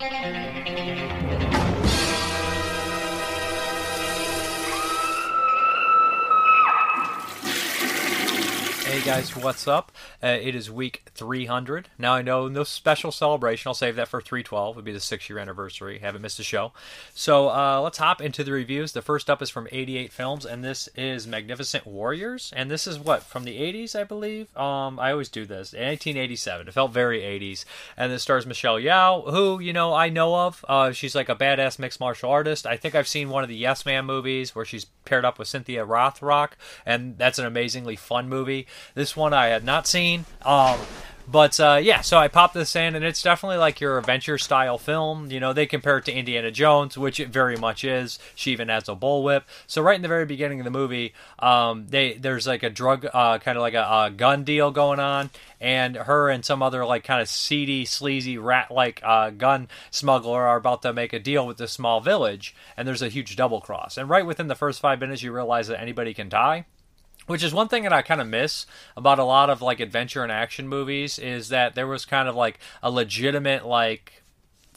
Hey guys, what's up? Uh, it is week 300. Now I know no special celebration. I'll save that for 312. It'll be the six year anniversary. Haven't missed a show. So uh, let's hop into the reviews. The first up is from 88 Films, and this is Magnificent Warriors. And this is what from the 80s, I believe. Um, I always do this. 1987. It felt very 80s. And this stars Michelle Yeoh, who you know I know of. Uh, she's like a badass mixed martial artist. I think I've seen one of the Yes, Madam movies where she's paired up with Cynthia Rothrock, and that's an amazingly fun movie. One I had not seen. Um, but uh, yeah, so I popped this in, and it's definitely like your adventure style film. You know, they compare it to Indiana Jones, which it very much is. She even has a bullwhip. So right in the very beginning of the movie, um, they there's like a drug, uh, kind of like a, a, gun deal going on, and her and some other like kind of seedy, sleazy rat like uh, gun smuggler are about to make a deal with this small village, and there's a huge double cross. And right within the first five minutes, you realize that anybody can die which is one thing that I kind of miss about a lot of like adventure and action movies is that there was kind of like a legitimate like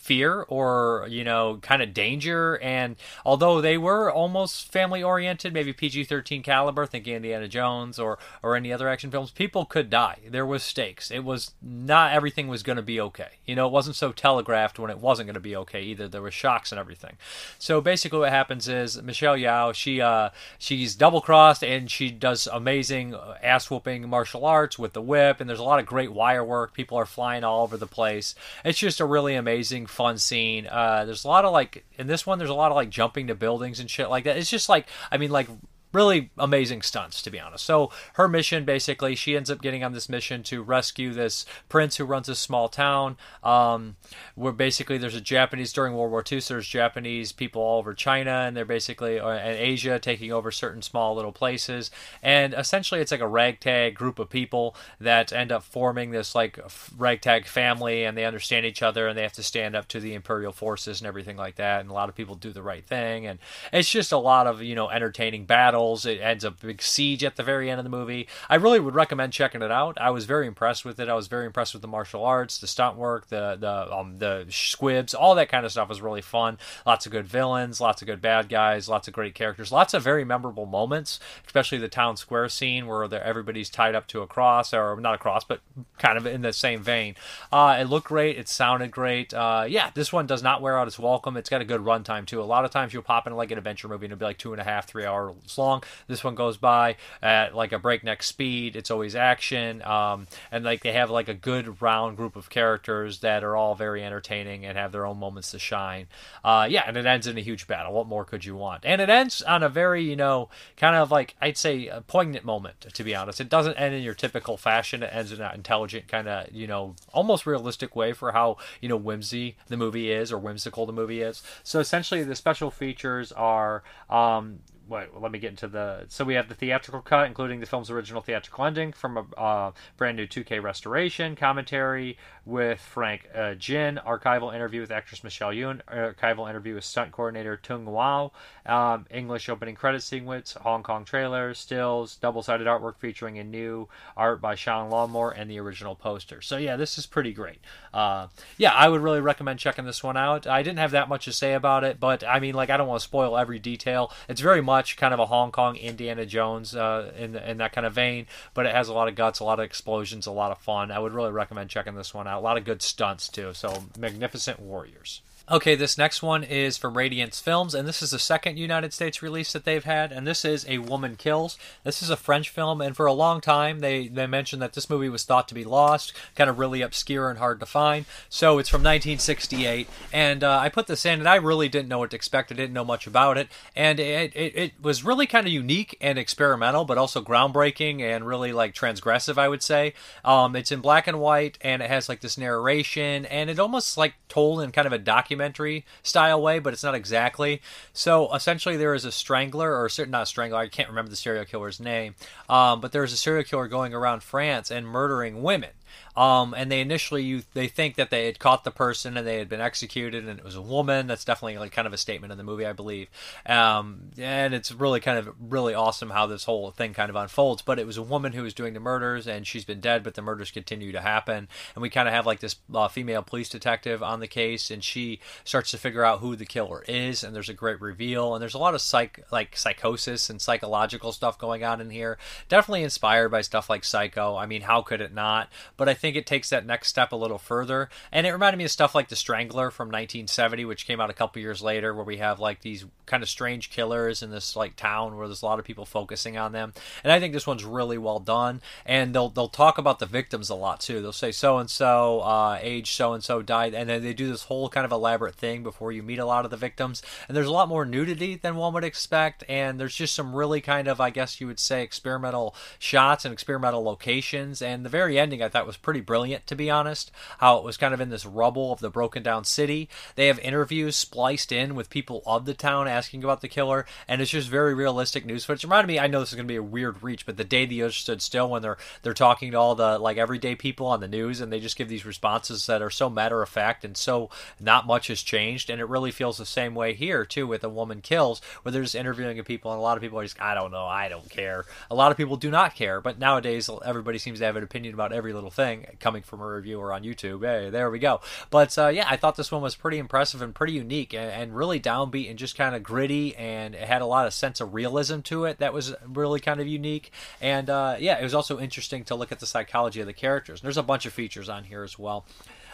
fear or you know kind of danger. And although they were almost family oriented maybe pg-13 caliber think indiana jones or or any other action films people could die. There was stakes. It was not everything was going to be okay. You know it wasn't so telegraphed when it wasn't going to be okay either. There were shocks and everything. So basically what happens is michelle yeoh she uh she's double crossed and she does amazing ass whooping martial arts with the whip. And there's a lot of great wire work. People are flying all over the place. It's just a really amazing fun scene. Uh, there's a lot of like in this one. There's a lot of like jumping to buildings and shit like that. It's just like I mean like really amazing stunts to be honest. So her mission basically she ends up getting on this mission to rescue this prince who runs a small town um, where basically there's a japanese during world war ii so there's japanese people all over china and they're basically uh, and asia taking over certain small little places. And essentially it's like a ragtag group of people that end up forming this like ragtag family and they understand each other and they have to stand up to the imperial forces and everything like that. And a lot of people do the right thing and it's just a lot of you know entertaining battles battles. It ends a big siege at the very end of the movie. I really would recommend checking it out. I was very impressed with it. I was very impressed with the martial arts, the stunt work, the the um, the squibs, all that kind of stuff was really fun. Lots of good villains, lots of good bad guys, lots of great characters, lots of very memorable moments, especially the town square scene where everybody's tied up to a cross, or not a cross, but kind of in the same vein. Uh, it looked great. It sounded great. Uh, yeah, this one does not wear out its welcome. It's got a good runtime too. A lot of times you'll pop in like an adventure movie and it'll be like two and a half, three hours long long. This one goes by at like a breakneck speed. It's always action, um, and like they have like a good round group of characters that are all very entertaining and have their own moments to shine. Uh, yeah, and it ends in a huge battle. What more could you want? And it ends on a very you know kind of like I'd say a poignant moment. To be honest, it doesn't end in your typical fashion. It ends in an intelligent kind of you know almost realistic way for how you know whimsy the movie is or whimsical the movie is. So essentially, the special features are um, wait, let me get into the. So we have the theatrical cut, including the film's original theatrical ending from a uh, brand new 2K restoration, commentary with Frank uh, Djeng, archival interview with actress Michelle Yeoh, archival interview with stunt coordinator Tung Wai, um, English opening credit sequence, Hong Kong trailer, stills, double-sided artwork featuring a new art by Sean Longmore and the original poster. So yeah, this is pretty great. Uh, yeah, I would really recommend checking this one out. I didn't have that much to say about it, but I mean, like, I don't want to spoil every detail. It's very much much kind of a Hong Kong Indiana Jones uh, in in that kind of vein, but it has a lot of guts, a lot of explosions, a lot of fun. I would really recommend checking this one out. A lot of good stunts too. So Magnificent Warriors. Okay, this next one is from Radiance Films, and this is the second United States release that they've had, and this is A Woman Kills. This is a French film, and for a long time they, they mentioned that this movie was thought to be lost, kind of really obscure and hard to find. So it's from 1968, and uh, I put this in, and I really didn't know what to expect. I didn't know much about it, and it, it, it was really kind of unique and experimental, but also groundbreaking and really like transgressive, I would say. Um, it's in black and white, and it has like this narration, and it almost like told in kind of a documentary documentary style way, but it's not exactly. So essentially, there is a strangler, or not strangler. I can't remember the serial killer's name, um, but there is a serial killer going around France and murdering women Um, and they initially you they think that they had caught the person and they had been executed, and it was a woman. That's definitely like kind of a statement in the movie, I believe. Um, and it's really kind of really awesome how this whole thing kind of unfolds. But it was a woman who was doing the murders, and she's been dead, but the murders continue to happen. And we kind of have like this uh, female police detective on the case, and she starts to figure out who the killer is. And there's a great reveal, and there's a lot of psych like psychosis and psychological stuff going on in here. Definitely inspired by stuff like Psycho. I mean, how could it not? But I think it takes that next step a little further, and it reminded me of stuff like The Strangler from 1970, which came out a couple years later, where we have like these kind of strange killers in this like town where there's a lot of people focusing on them. And I think this one's really well done. And they'll they'll talk about the victims a lot too. They'll say so and so, age so and so died, and then they do this whole kind of elaborate thing before you meet a lot of the victims. And there's a lot more nudity than one would expect, and there's just some really kind of I guess you would say experimental shots and experimental locations. And the very ending I thought was pretty brilliant to be honest. How it was kind of in this rubble of the broken down city. They have interviews spliced in with people of the town asking about the killer, and it's just very realistic news footage. Reminded me, I know this is going to be a weird reach, but the day the earth stood still, when they're they're talking to all the like everyday people on the news, and they just give these responses that are so matter of fact and so not much has changed, and it really feels the same way here too with a woman kills, where they're just interviewing people, and a lot of people are just, I don't know, I don't care. A lot of people do not care, but nowadays everybody seems to have an opinion about every little thing coming from a reviewer on YouTube. Hey, there we go. But uh, yeah, I thought this one was pretty impressive and pretty unique, and, and really downbeat and just kind of gritty, and it had a lot of sense of realism to it that was really kind of unique. And uh, yeah, it was also interesting to look at the psychology of the characters. There's a bunch of features on here as well.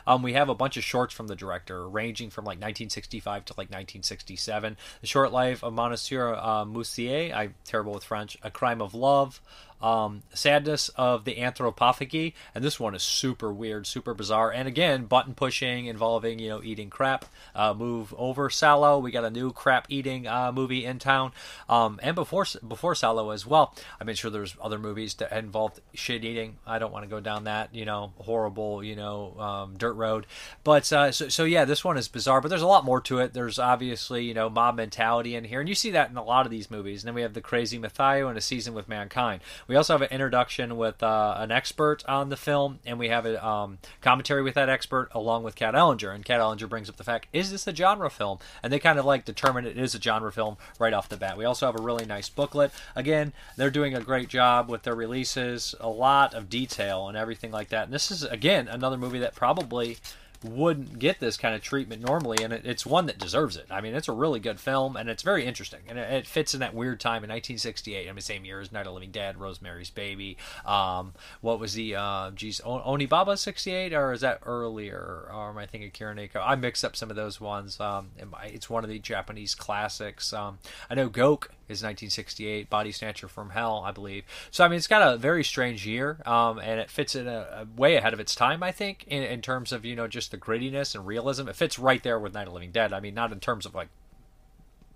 Um, we have a bunch of shorts from the director, ranging from like 1965 to like 1967. The Short Life of Monsieur uh, Moussier, I'm terrible with French, A Crime of Love, um, Sadness of the Anthropophagy, and this one is super weird, super bizarre, and again, button pushing involving you know eating crap. Uh, move over Salò. We got a new crap eating uh, movie in town, um, and before before Salò as well. I mean, sure, there's other movies that involved shit eating. I don't want to go down that you know horrible you know um, dirt road, but uh, so so yeah, this one is bizarre, but there's a lot more to it. There's obviously you know mob mentality in here, and you see that in a lot of these movies. And then we have the crazy Matthew and a season with mankind. We also have an introduction with uh, an expert on the film, and we have a um, commentary with that expert along with Kat Ellinger. And Kat Ellinger brings up the fact: is this a genre film? And they kind of like determine it is a genre film right off the bat. We also have a really nice booklet. Again, they're doing a great job with their releases, a lot of detail and everything like that. And this is again another movie that probably wouldn't get this kind of treatment normally, and it, it's one that deserves it. I mean, it's a really good film, and it's very interesting, and it, it, fits in that weird time in 1968. I mean, same year as Night of Living Dead, Rosemary's Baby. Um, what was the uh, geez, Onibaba 68, or is that earlier? Or am I thinking Kuroneko? I mix up some of those ones. Um, it's one of the Japanese classics. Um, I know Goke is 1968, Body Snatcher from Hell, I believe. So I mean, it's got a very strange year, um, and it fits in a, a, way ahead of its time, I think, in, in terms of you know just the grittiness and realism. It fits right there with Night of Living Dead. I mean, not in terms of like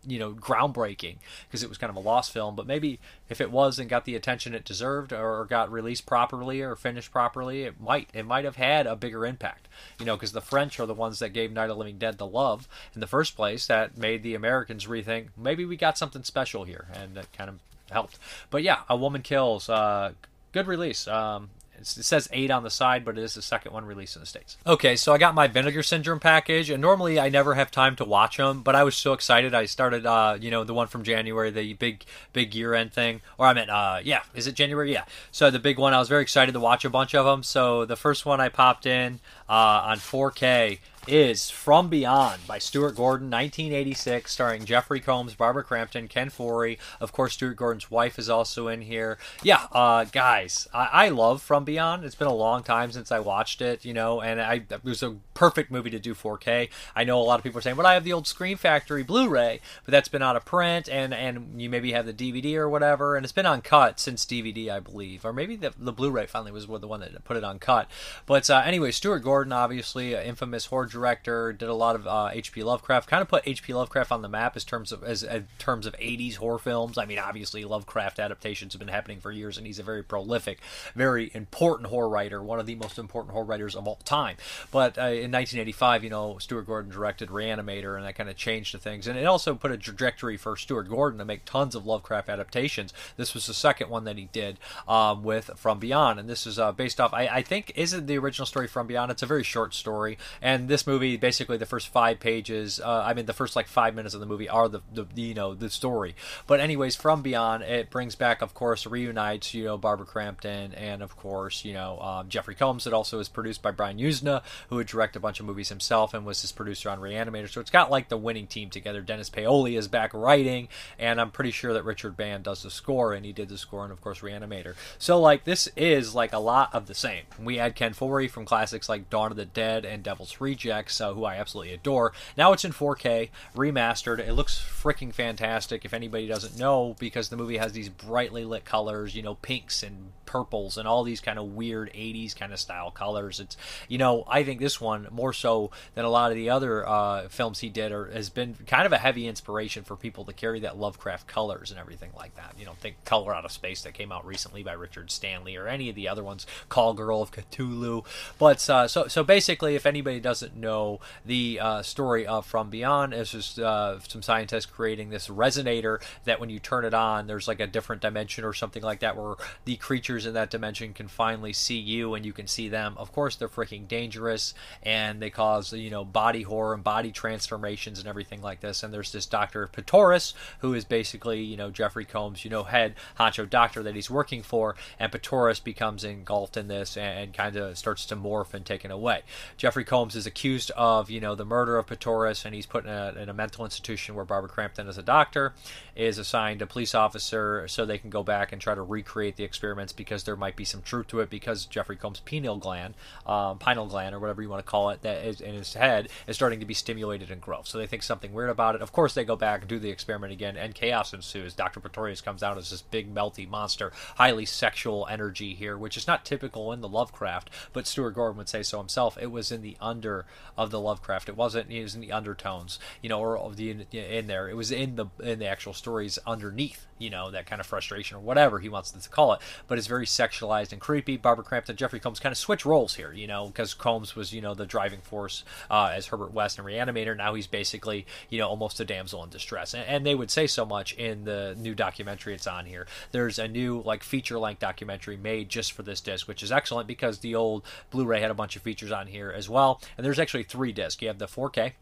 you know groundbreaking because it was kind of a lost film but maybe if it was and got the attention it deserved or got released properly or finished properly it might it might have had a bigger impact you know because the french are the ones that gave night of living dead the love in the first place that made the americans rethink maybe we got something special here and that kind of helped. But yeah a woman kills uh good release um it says eight on the side, but it is the second one released in the States. Okay, so I got my Vinegar Syndrome package, and normally I never have time to watch them, but I was so excited. I started, uh, you know, the one from January, the big, big year end thing. Or I meant, uh, yeah, is it January? Yeah. So the big one, I was very excited to watch a bunch of them. So the first one I popped in uh, on 4K is From Beyond by Stuart Gordon, 1986, starring Jeffrey Combs, Barbara Crampton, Ken Foree. Of course, Stuart Gordon's wife is also in here. Yeah, uh, guys, I-, I love From Beyond. It's been a long time since I watched it, you know, and I it was a perfect movie to do 4K. I know a lot of people are saying, but I have the old Scream Factory Blu-ray, but that's been out of print, and and you maybe have the DVD or whatever, and it's been on cut since DVD, I believe, or maybe the, the Blu-ray finally was the one that put it on cut. But uh, anyway, Stuart Gordon, obviously, infamous horror director, did a lot of uh, H.P. Lovecraft. Kind of put H.P. Lovecraft on the map as terms of as, as terms of 80s horror films. I mean, obviously Lovecraft adaptations have been happening for years, and he's a very prolific, very important horror writer, one of the most important horror writers of all time. But uh, in 1985, you know, Stuart Gordon directed Reanimator, and that kind of changed the things, and it also put a trajectory for Stuart Gordon to make tons of Lovecraft adaptations. This was the second one that he did um, with From Beyond, and this is uh, based off. I, I think isn't the original story From Beyond. It's a very short story, and this movie basically the first five pages. Uh, I mean, the first like five minutes of the movie are the, the you know the story. But anyways, From Beyond it brings back, of course, reunites you know Barbara Crampton and of course you know um, Jeffrey Combs. It also is produced by Brian Yuzna, who would direct a bunch of movies himself and was his producer on Reanimator. So it's got like the winning team together. Dennis Paoli is back writing, and I'm pretty sure that Richard Band does the score, and he did the score, and of course Reanimator. So like this is like a lot of the same. We had Ken Foree from classics like Dawn of the Dead and Devil's Uh, who I absolutely adore. Now it's in 4K, remastered. It looks freaking fantastic. If anybody doesn't know, because the movie has these brightly lit colors, you know, pinks and purples and all these kind of weird 80s kind of style colors. It's, you know, I think this one more so than a lot of the other uh, films he did are, has been kind of a heavy inspiration for people to carry that Lovecraft colors and everything like that. You know, think Color Out of Space that came out recently by Richard Stanley or any of the other ones, Call Girl of Cthulhu. But uh, so so basically, if anybody doesn't know the uh, story of From Beyond, is just uh, some scientists creating this resonator that when you turn it on, there's like a different dimension or something like that where the creatures in that dimension can finally see you and you can see them. Of course, they're freaking dangerous and they cause you know body horror and body transformations and everything like this. And there's this Doctor Pretorius who is basically you know Jeffrey Combs, you know head honcho doctor that he's working for, and Pretorius becomes engulfed in this and, and kind of starts to morph and taken away. Jeffrey Combs is accused of you know the murder of Pretorius and he's put in a, in a mental institution where Barbara Crampton is a doctor, is assigned a police officer so they can go back and try to recreate the experiments because there might be some truth to it because Jeffrey Combs' pineal gland, um, pineal gland or whatever you want to call it, that is in his head is starting to be stimulated and grow. So they think something weird about it. Of course, they go back and do the experiment again, and chaos ensues. Dr. Pretorius comes out as this big melty monster, highly sexual energy here, which is not typical in the Lovecraft, but Stuart Gordon would say so himself. It was in the under of the Lovecraft. It wasn't. It was in the undertones, you know, or of the in, in there. It was in the in the actual stories underneath, you know, that kind of frustration or whatever he wants to call it. But it's very sexualized and creepy. Barbara Crampton, Jeffrey Combs kind of switch roles here, you know, because Combs was, you know, the driving force uh, as Herbert West and Reanimator. Now he's basically, you know, almost a damsel in distress. And, and they would say so much in the new documentary it's on here. There's a new, like, feature length documentary made just for this disc, which is excellent because the old Blu ray had a bunch of features on here as well. And there's actually three discs. You have the 4K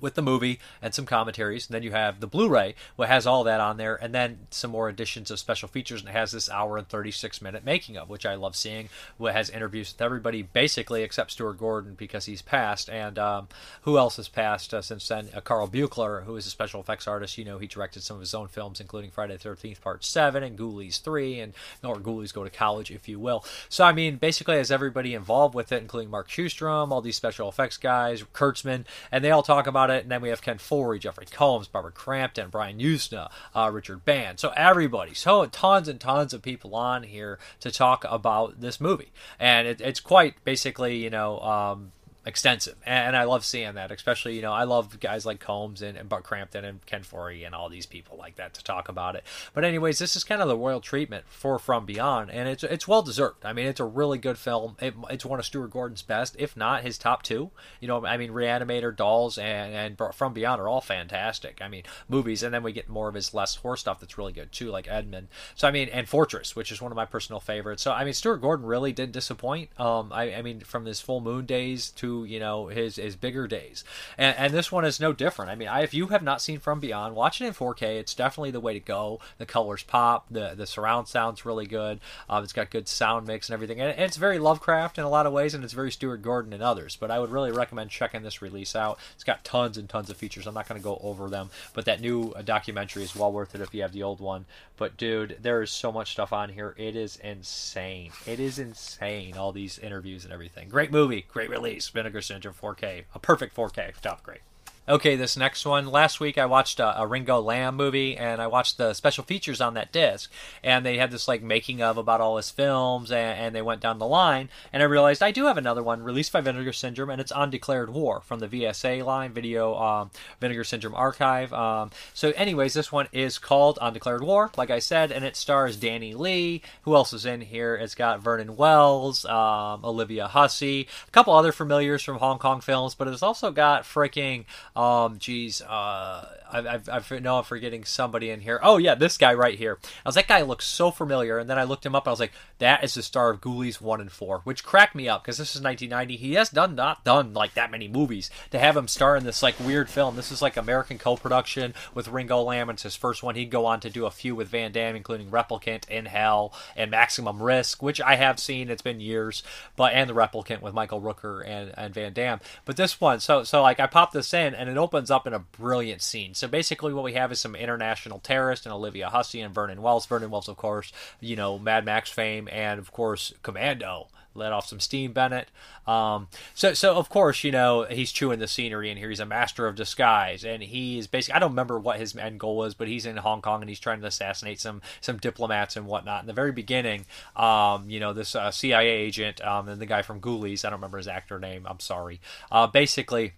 with the movie and some commentaries. And then you have the Blu-ray, what has all that on there, and then some more additions of special features. And it has this hour and 36 minute making of, which I love seeing. What has interviews with everybody, basically except Stuart Gordon because he's passed. And um, who else has passed uh, since then? Uh, Carl Buechler, who is a special effects artist. You know, he directed some of his own films, including Friday the 13th Part 7 and Ghoulies 3, and or Ghoulies Go to College, if you will. So, I mean, basically, has everybody involved with it, including Mark Shostrom, all these special effects guys, Kurtzman, and they all talk about it. And then we have Ken Foree, Jeffrey Combs, Barbara Crampton, Brian Yuzna, uh, Richard Band. So everybody, so tons and tons of people on here to talk about this movie, and it, it's quite basically, you know. Um, extensive, and I love seeing that. Especially, you know, I love guys like Combs and, and Bart Crampton and Ken Foree and all these people like that to talk about it. But anyways, this is kind of the royal treatment for From Beyond, and it's it's well deserved. I mean, it's a really good film. It, it's one of Stuart Gordon's best, if not his top two. You know, I mean, Reanimator, Dolls, and and From Beyond are all fantastic. I mean, movies, and then we get more of his less horror stuff that's really good too, like Edmond. So I mean, and Fortress, which is one of my personal favorites. So I mean, Stuart Gordon really didn't disappoint. Um, I, I mean, from his Full Moon days to you know his his bigger days, and, and this one is no different. I mean, I, if you have not seen From Beyond, watch it in 4K. It's definitely the way to go. The colors pop. The the surround sounds really good. Um, it's got good sound mix and everything, and, and it's very Lovecraft in a lot of ways, and it's very Stuart Gordon and others. But I would really recommend checking this release out. It's got tons and tons of features. I'm not going to go over them, but that new documentary is well worth it if you have the old one. But dude, there is so much stuff on here. It is insane. It is insane. All these interviews and everything. Great movie. Great release. Vinegar Syndrome 4K. A perfect 4K. Top grade. Okay, this next one. Last week I watched a, a, Ringo Lam movie, and I watched the special features on that disc, and they had this like making of about all his films, and, and, they went down the line, and I realized I do have another one released by Vinegar Syndrome, and it's Undeclared War from the VSA line, Video um, Vinegar Syndrome Archive. Um, so, anyways, this one is called Undeclared War, like I said, and it stars Danny Lee. Who else is in here? It's got Vernon Wells, um, Olivia Hussey, a couple other familiars from Hong Kong films, but it's also got freaking um, geez, uh, I, I, I know I'm forgetting somebody in here. Oh yeah, this guy right here. I was that guy looks so familiar, and then I looked him up. I was like, that is the star of Ghoulies one and four, which cracked me up because this is 1990. He has done not done like that many movies to have him star in this like weird film. This is like American co-production with Ringo Lam. It's his first one. He'd go on to do a few with Van Damme, including Replicant, In Hell, and Maximum Risk, which I have seen. It's been years, but and the Replicant with Michael Rooker and, and Van Damme. But this one, so so like I popped this in and it opens up in a brilliant scene. So basically, what we have is some international terrorists and Olivia Hussey and Vernon Wells. Vernon Wells, of course, you know Mad Max fame, and of course Commando let off some steam Bennett. Um, so so of course you know he's chewing the scenery in here. He's a master of disguise, and he's basically I don't remember what his end goal was, but he's in Hong Kong and he's trying to assassinate some some diplomats and whatnot. In the very beginning, um, you know this uh, CIA agent um, and the guy from Ghoulies, I don't remember his actor name. I'm sorry. Uh, basically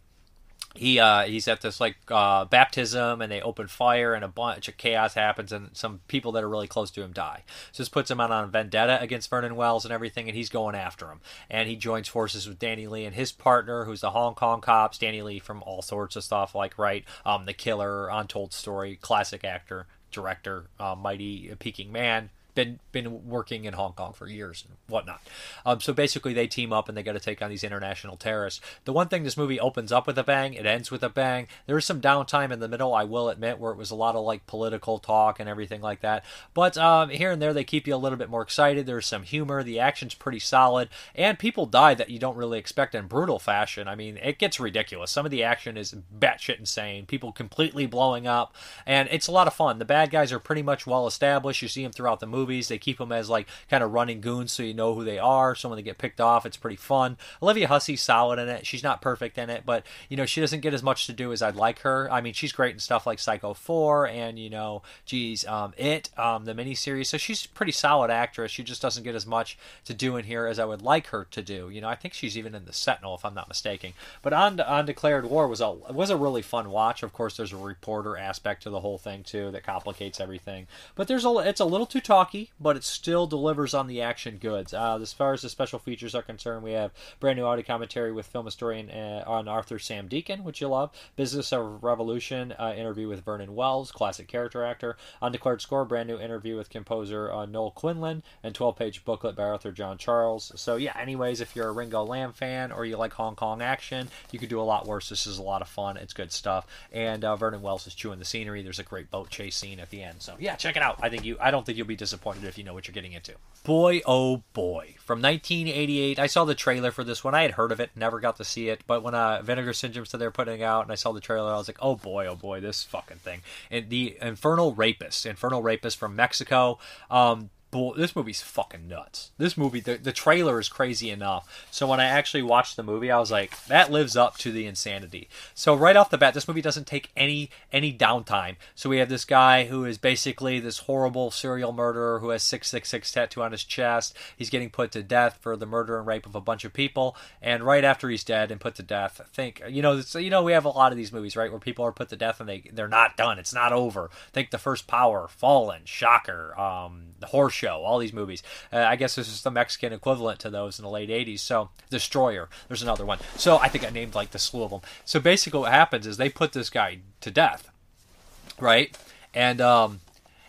he uh, he's at this like uh, baptism and they open fire and a bunch of chaos happens and some people that are really close to him die. So this puts him out on a vendetta against Vernon Wells and everything, and he's going after him. And he joins forces with Danny Lee and his partner, who's the Hong Kong cops. Danny Lee from all sorts of stuff like right, um, The Killer, Untold Story, classic actor, director, uh, Mighty Peking Man, been been working in Hong Kong for years and whatnot. Um, so basically, they team up and they got to take on these international terrorists. The one thing this movie opens up with a bang, it ends with a bang. There is some downtime in the middle, I will admit, where it was a lot of like political talk and everything like that. But um, here and there, they keep you a little bit more excited. There's some humor. The action's pretty solid, and people die that you don't really expect in brutal fashion. I mean, it gets ridiculous. Some of the action is batshit insane. People completely blowing up, and it's a lot of fun. The bad guys are pretty much well established. You see them throughout the movie movies. They keep them as like kind of running goons so you know who they are. So when they get picked off, it's pretty fun. Olivia Hussey's solid in it. She's not perfect in it, but you know she doesn't get as much to do as I'd like her. I mean, she's great in stuff like Psycho 4 and you know, geez, um, It, um, the miniseries. So she's a pretty solid actress. She just doesn't get as much to do in here as I would like her to do. You know, I think she's even in the Sentinel if I'm not mistaken. But on Undeclared War was a was a really fun watch. Of course, there's a reporter aspect to the whole thing too that complicates everything. But there's a it's a little too talky but it still delivers on the action goods. Uh, as far as the special features are concerned, we have brand new audio commentary with film historian uh, on Arthur Samm Deighan, which you love. Business of Revolution uh, interview with Vernon Wells, classic character actor. Undeclared Score, brand new interview with composer uh, Noel Quinlan, and 12 page booklet by Arthur John Charles. So, yeah, anyways, if you're a Ringo Lam fan or you like Hong Kong action, you could do a lot worse. This is a lot of fun. It's good stuff. And uh, Vernon Wells is chewing the scenery. There's a great boat chase scene at the end. So, yeah, check it out. I think you. I don't think you'll be disappointed disappointed if you know what you're getting into. Boy, oh boy. From 1988, I saw the trailer for this one. I had heard of it, never got to see it, but when uh, Vinegar Syndrome said they're putting out and I saw the trailer, I was like, oh boy, oh boy, this fucking thing. And the Infernal Rapist, Infernal Rapist from Mexico. Um, this movie's fucking nuts. This movie, the, the trailer is crazy enough. So when I actually watched the movie, I was like, that lives up to the insanity. So right off the bat, this movie doesn't take any any downtime. So we have this guy who is basically this horrible serial murderer who has 666 tattoo on his chest. He's getting put to death for the murder and rape of a bunch of people. And right after he's dead and put to death, I think you know, so, you know, we have a lot of these movies, right, where people are put to death and they they're not done. It's not over. Think the first Power, Fallen, Shocker, um, the Horror Show, all these movies. Uh, I guess this is the Mexican equivalent to those in the late 80s. So, Destroyer, there's another one. So, I think I named like the slew of them. So, basically, what happens is they put this guy to death, right? And, um,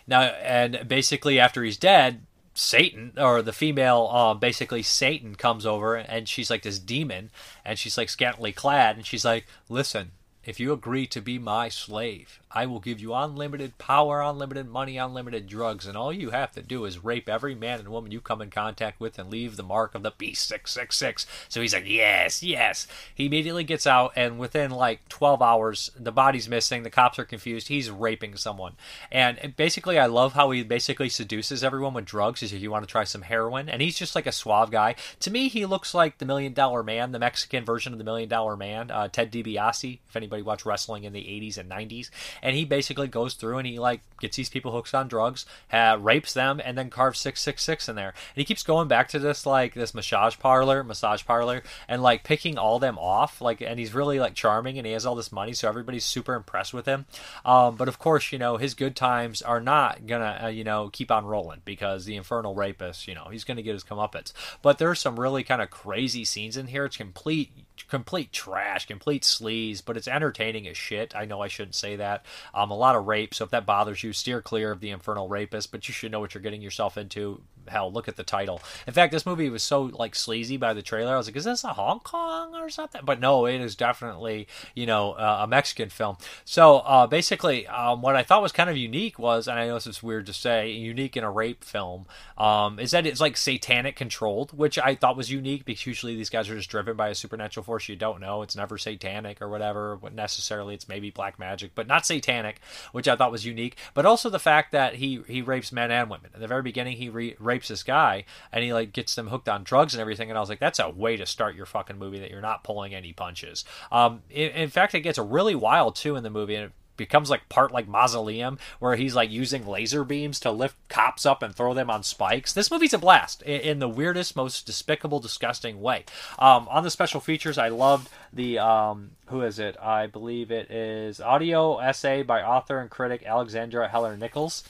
now, and basically, after he's dead, Satan or the female, uh, basically Satan comes over and she's like this demon and she's like scantily clad and she's like, listen, if you agree to be my slave, I will give you unlimited power, unlimited money, unlimited drugs, and all you have to do is rape every man and woman you come in contact with and leave the mark of the beast 666. So he's like, Yes, yes. He immediately gets out, and within like 12 hours, the body's missing, the cops are confused, he's raping someone. And basically, I love how he basically seduces everyone with drugs. Is if you want to try some heroin, and he's just like a suave guy. To me, he looks like the Million Dollar Man, the Mexican version of the Million Dollar Man, uh, Ted DiBiase, if anybody watched wrestling in the 80s and 90s. And he basically goes through and he like gets these people hooked on drugs, rapes them, and then carves 666 in there. And he keeps going back to this like this massage parlor, massage parlor, and like picking all them off. Like, and he's really like charming and he has all this money, so everybody's super impressed with him. Um, but of course, you know, his good times are not gonna, uh, you know, keep on rolling because the infernal rapist, you know, he's gonna get his comeuppance. But there's some really kind of crazy scenes in here. It's complete complete trash, complete sleaze, but it's entertaining as shit. I know I shouldn't say that. Um, a lot of rape, so if that bothers you, steer clear of the Infernal Rapist, but you should know what you're getting yourself into hell, look at the title. In fact, this movie was so like sleazy by the trailer. I was like, is this a Hong Kong or something? But no, it is definitely you know uh, a Mexican film. So uh, basically, um, what I thought was kind of unique was, and I know this is weird to say, unique in a rape film, um, is that it's like satanic controlled, which I thought was unique because usually these guys are just driven by a supernatural force you don't know. It's never satanic or whatever. But necessarily, it's maybe black magic, but not satanic, which I thought was unique. But also the fact that he he rapes men and women. In the very beginning, he re- rapes rapes this guy and he like gets them hooked on drugs and everything. And I was like, that's a way to start your fucking movie that you're not pulling any punches. Um, in, in fact, it gets really wild too in the movie, and it becomes like part like mausoleum where he's like using laser beams to lift cops up and throw them on spikes this movie's a blast in, in the weirdest most despicable disgusting way um, on the special features i loved the um, who is it i believe it is audio essay by author and critic alexandra heller nicholas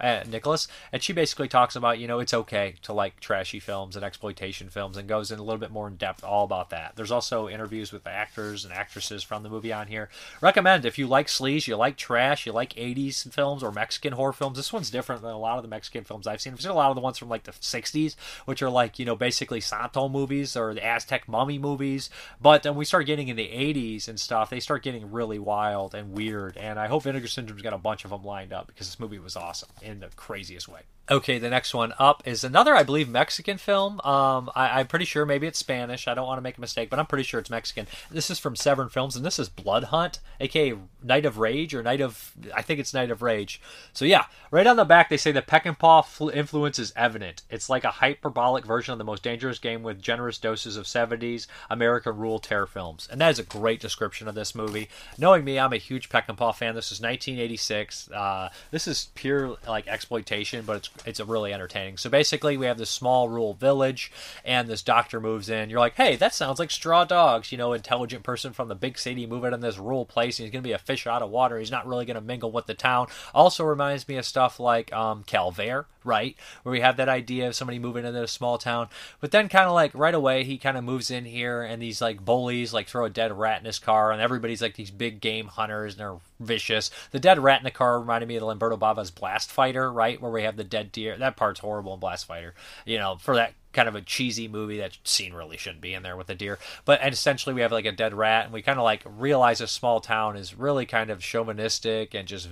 uh, Nicholas, and she basically talks about you know it's okay to like trashy films and exploitation films, and goes in a little bit more in depth all about that. There's also interviews with the actors and actresses from the movie on here. Recommend if you like sleaze, you like trash, you like 80s films or Mexican horror films. This one's different than a lot of the Mexican films I've seen. I've seen a lot of the ones from like the 60s, which are like you know basically Santo movies or the Aztec mummy movies. But then we start getting in the 80s and stuff, they start getting really wild and weird. And I hope Vinegar Syndrome's got a bunch of them lined up because this movie was awesome in the craziest way. Okay, the next one up is another, I believe, Mexican film. Um, I, am pretty sure maybe it's Spanish. I don't want to make a mistake, but I'm pretty sure it's Mexican. This is from Severin Films, and this is Blood Hunt, aka Night of Rage, or Night of, I think it's Night of Rage. So yeah, right on the back they say the Peckinpah fl- influence is evident. It's like a hyperbolic version of the most dangerous game with generous doses of 70s American rule terror films, and that is a great description of this movie. Knowing me, I'm a huge Peckinpah fan. This is 1986. Uh, this is pure like exploitation, but it's it's really entertaining. So basically, we have this small rural village, and this doctor moves in. You're like, hey, that sounds like Straw Dogs, you know, intelligent person from the big city moving in this rural place, and he's going to be a fish out of water. He's not really going to mingle with the town. Also reminds me of stuff like um, Calvaire, right? Where we have that idea of somebody moving into a small town. But then, kind of like right away, he kind of moves in here, and these like bullies like throw a dead rat in his car, and everybody's like these big game hunters, and they're vicious. The dead rat in the car reminded me of the Lamberto Bava's Blast Fighter, right? Where we have the dead deer. That part's horrible in Blast Fighter. You know, for that kind of a cheesy movie that scene really shouldn't be in there with a deer but essentially we have like a dead rat and we kind of like realize a small town is really kind of chauvinistic and just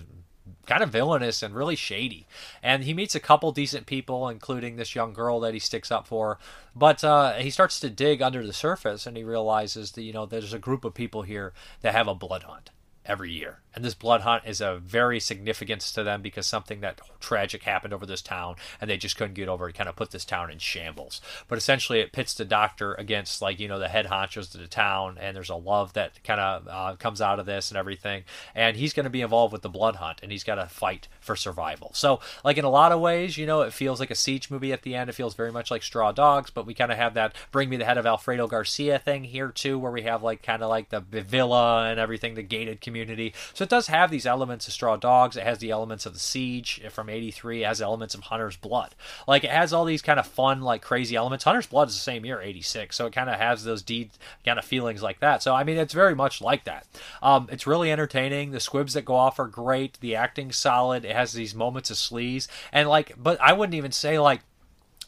kind of villainous and really shady. And he meets a couple decent people, including this young girl that he sticks up for. But uh, he starts to dig under the surface and he realizes that, you know, there's a group of people here that have a blood hunt every year. And this blood hunt is a very significance to them because something that tragic happened over this town and they just couldn't get over it, kind of put this town in shambles. But essentially, it pits the doctor against, like, you know, the head honchos of the town, and there's a love that kind of uh, comes out of this and everything. And he's going to be involved with the blood hunt and he's got to fight for survival. So, like, in a lot of ways, you know, it feels like a siege movie at the end. It feels very much like Straw Dogs, but we kind of have that Bring Me the Head of Alfredo Garcia thing here, too, where we have, like, kind of like the villa and everything, the gated community. So it does have these elements of Straw Dogs. It has the elements of the Siege from '83. It has elements of Hunter's Blood. Like it has all these kind of fun, like crazy elements. Hunter's Blood is the same year, '86, so it kind of has those deed kind of feelings like that. So I mean, it's very much like that. Um, it's really entertaining. The squibs that go off are great. The acting's solid. It has these moments of sleaze, and like, but I wouldn't even say like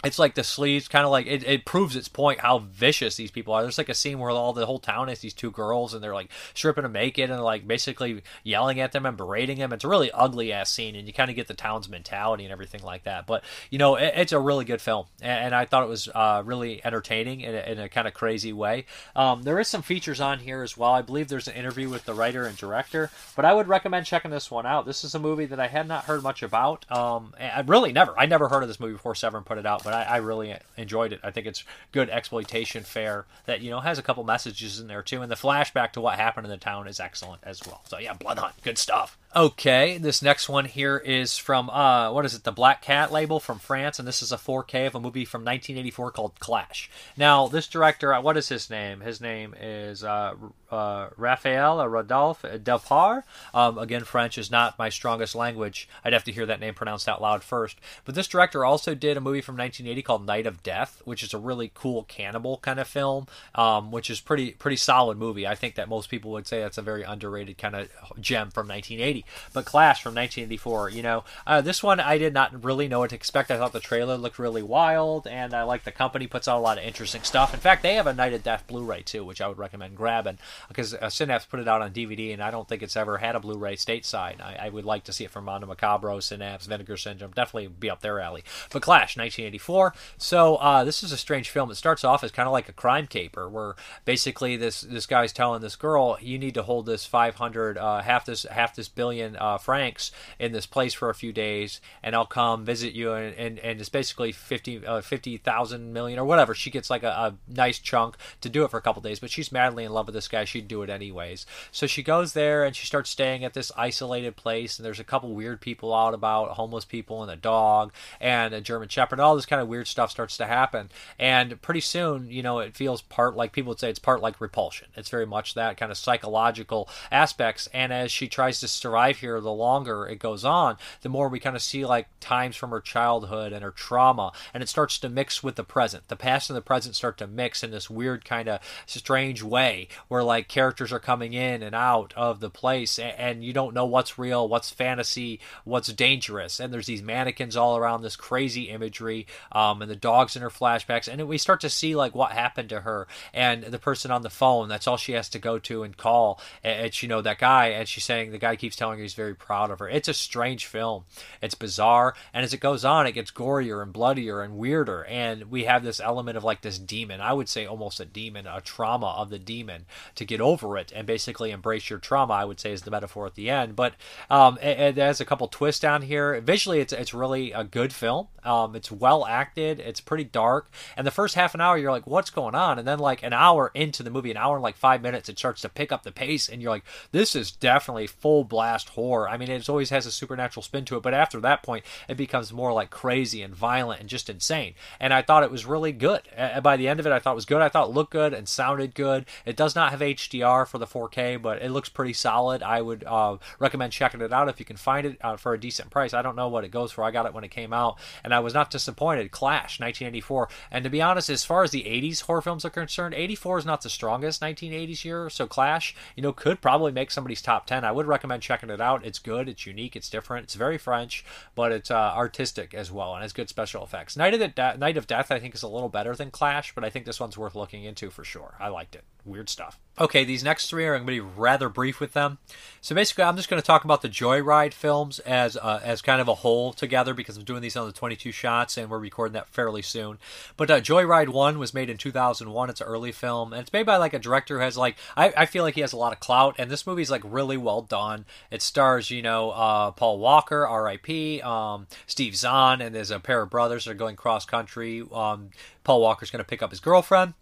it's like the sleeves kind of like it, it proves its point how vicious these people are. There's like a scene where all the whole town is these two girls and they're like stripping them naked and like basically yelling at them and berating them. It's a really ugly ass scene and you kind of get the town's mentality and everything like that. But you know it, it's a really good film and, and i thought it was uh, really entertaining in a, in a kind of crazy way. Um, there is some features on here as well. I believe there's an interview with the writer and director but i would recommend checking this one out. This is a movie that i had not heard much about um, I really never i never heard of this movie before Severin put it out but I, I really enjoyed it. I think it's good exploitation fare that you know has a couple messages in there too, and the flashback to what happened in the town is excellent as well. So yeah, Blood Hunt, good stuff. Okay, this next one here is from uh, what is it? The Black Cat label from France, and this is a 4K of a movie from 1984 called Clash. Now, this director, uh, what is his name? His name is uh, uh, Raphael Rodolphe Delpard. Um, again, French is not my strongest language. I'd have to hear that name pronounced out loud first. But this director also did a movie from 1980 called Night of Death, which is a really cool cannibal kind of film, um, which is pretty pretty solid movie. I think that most people would say that's a very underrated kind of gem from 1980. But Clash from 1984, you know, uh, this one I did not really know what to expect. I thought the trailer looked really wild, and I like the company puts out a lot of interesting stuff. In fact, they have a Night of Death Blu-ray too, which I would recommend grabbing because uh, Synapse put it out on DVD, and I don't think it's ever had a Blu-ray stateside. I, I would like to see it from Mondo Macabro, Synapse, Vinegar Syndrome, definitely be up their alley. But Clash, 1984. So uh, this is a strange film. It starts off as kind of like a crime caper, where basically this this guy's telling this girl, "You need to hold this 500, uh, half this half this billion uh, francs in this place for a few days, and I'll come visit you." And and, and it's basically 50 uh, 50,000 million or whatever. She gets like a, a nice chunk to do it for a couple days, but she's madly in love with this guy. She'd do it anyways. So she goes there and she starts staying at this isolated place, and there's a couple weird people out about, homeless people and a dog and a German Shepherd. All this kind of weird stuff starts to happen, and pretty soon, you know, it feels part like people would say it's part like repulsion. It's very much that kind of psychological aspects. And as she tries to survive here, the longer it goes on, the more we kind of see like times from her childhood and her trauma, and it starts to mix with the present. The past and the present start to mix in this weird kind of strange way, where like characters are coming in and out of the place, and, and you don't know what's real, what's fantasy, what's dangerous. And there's these mannequins all around this crazy imagery, um, and the dogs in her flashbacks, and we start to see like what happened to her and the person on the phone. That's all she has to go to and call. And you know that guy, and she's saying the guy keeps telling her he's very proud of her. It's a strange film. It's bizarre, and as it goes on, it gets gorier and bloodier and weirder. And we have this element of like this demon. I would say almost a demon, a trauma of the demon to get over it and basically embrace your trauma. I would say is the metaphor at the end. But um, it, it has a couple twists down here. Visually, it's it's really a good film. Um, it's well acted. It's pretty dark. And the first half an hour, you're like, what's going on? And then like an hour into the movie, an hour and like five minutes, it starts to pick up the pace, and you're like, this is definitely full blast horror. I mean, it always has a supernatural spin to it, but after that point, it becomes more like crazy and violent and just insane. And I thought it was really good. And by the end of it, I thought it was good. I thought it looked good and sounded good. It does not have HDR for the 4K, but it looks pretty solid. I would uh, recommend checking it out if you can find it uh, for a decent price. I don't know what it goes for. I got it when it came out, and I was not disappointed. Clash, 1984. And to be honest, as far as the 80s horror films are concerned, 84 is not the strongest 1980s year. So Clash, you know, could probably make somebody's top 10. I would recommend checking it out. It's good. It's unique. It's different. It's very French, but it's uh, artistic as well and has good special effects. Night of the De- Night of Death, I think, is a little better than Clash, but I think this one's worth looking into for sure. I liked it. Weird stuff. Okay, these next three are going to be rather brief with them. So basically, I'm just going to talk about the Joyride films as uh, as kind of a whole together because I'm doing these on the 22 shots and we're recording that fairly soon. But uh, Joyride One was made in 2001. It's an early film and it's made by like a director who has like I, I feel like he has a lot of clout and this movie's like really well done. It stars you know uh, Paul Walker, R.I.P. Um, Steve Zahn, and there's a pair of brothers that are going cross country. Um, Paul Walker's going to pick up his girlfriend.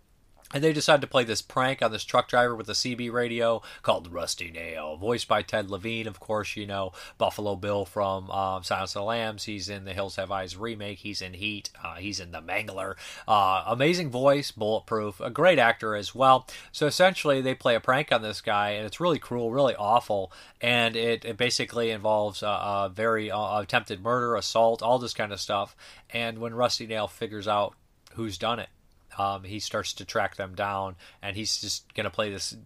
And they decided to play this prank on this truck driver with a CB radio called Rusty Nail, voiced by Ted Levine, of course, you know, Buffalo Bill from um, Silence of the Lambs. He's in the Hills Have Eyes remake. He's in Heat. Uh, he's in The Mangler. Uh, amazing voice, bulletproof, a great actor as well. So essentially, they play a prank on this guy, and it's really cruel, really awful. And it, it basically involves a, a very uh, attempted murder, assault, all this kind of stuff. And when Rusty Nail figures out who's done it, um, he starts to track them down, and he's just gonna play this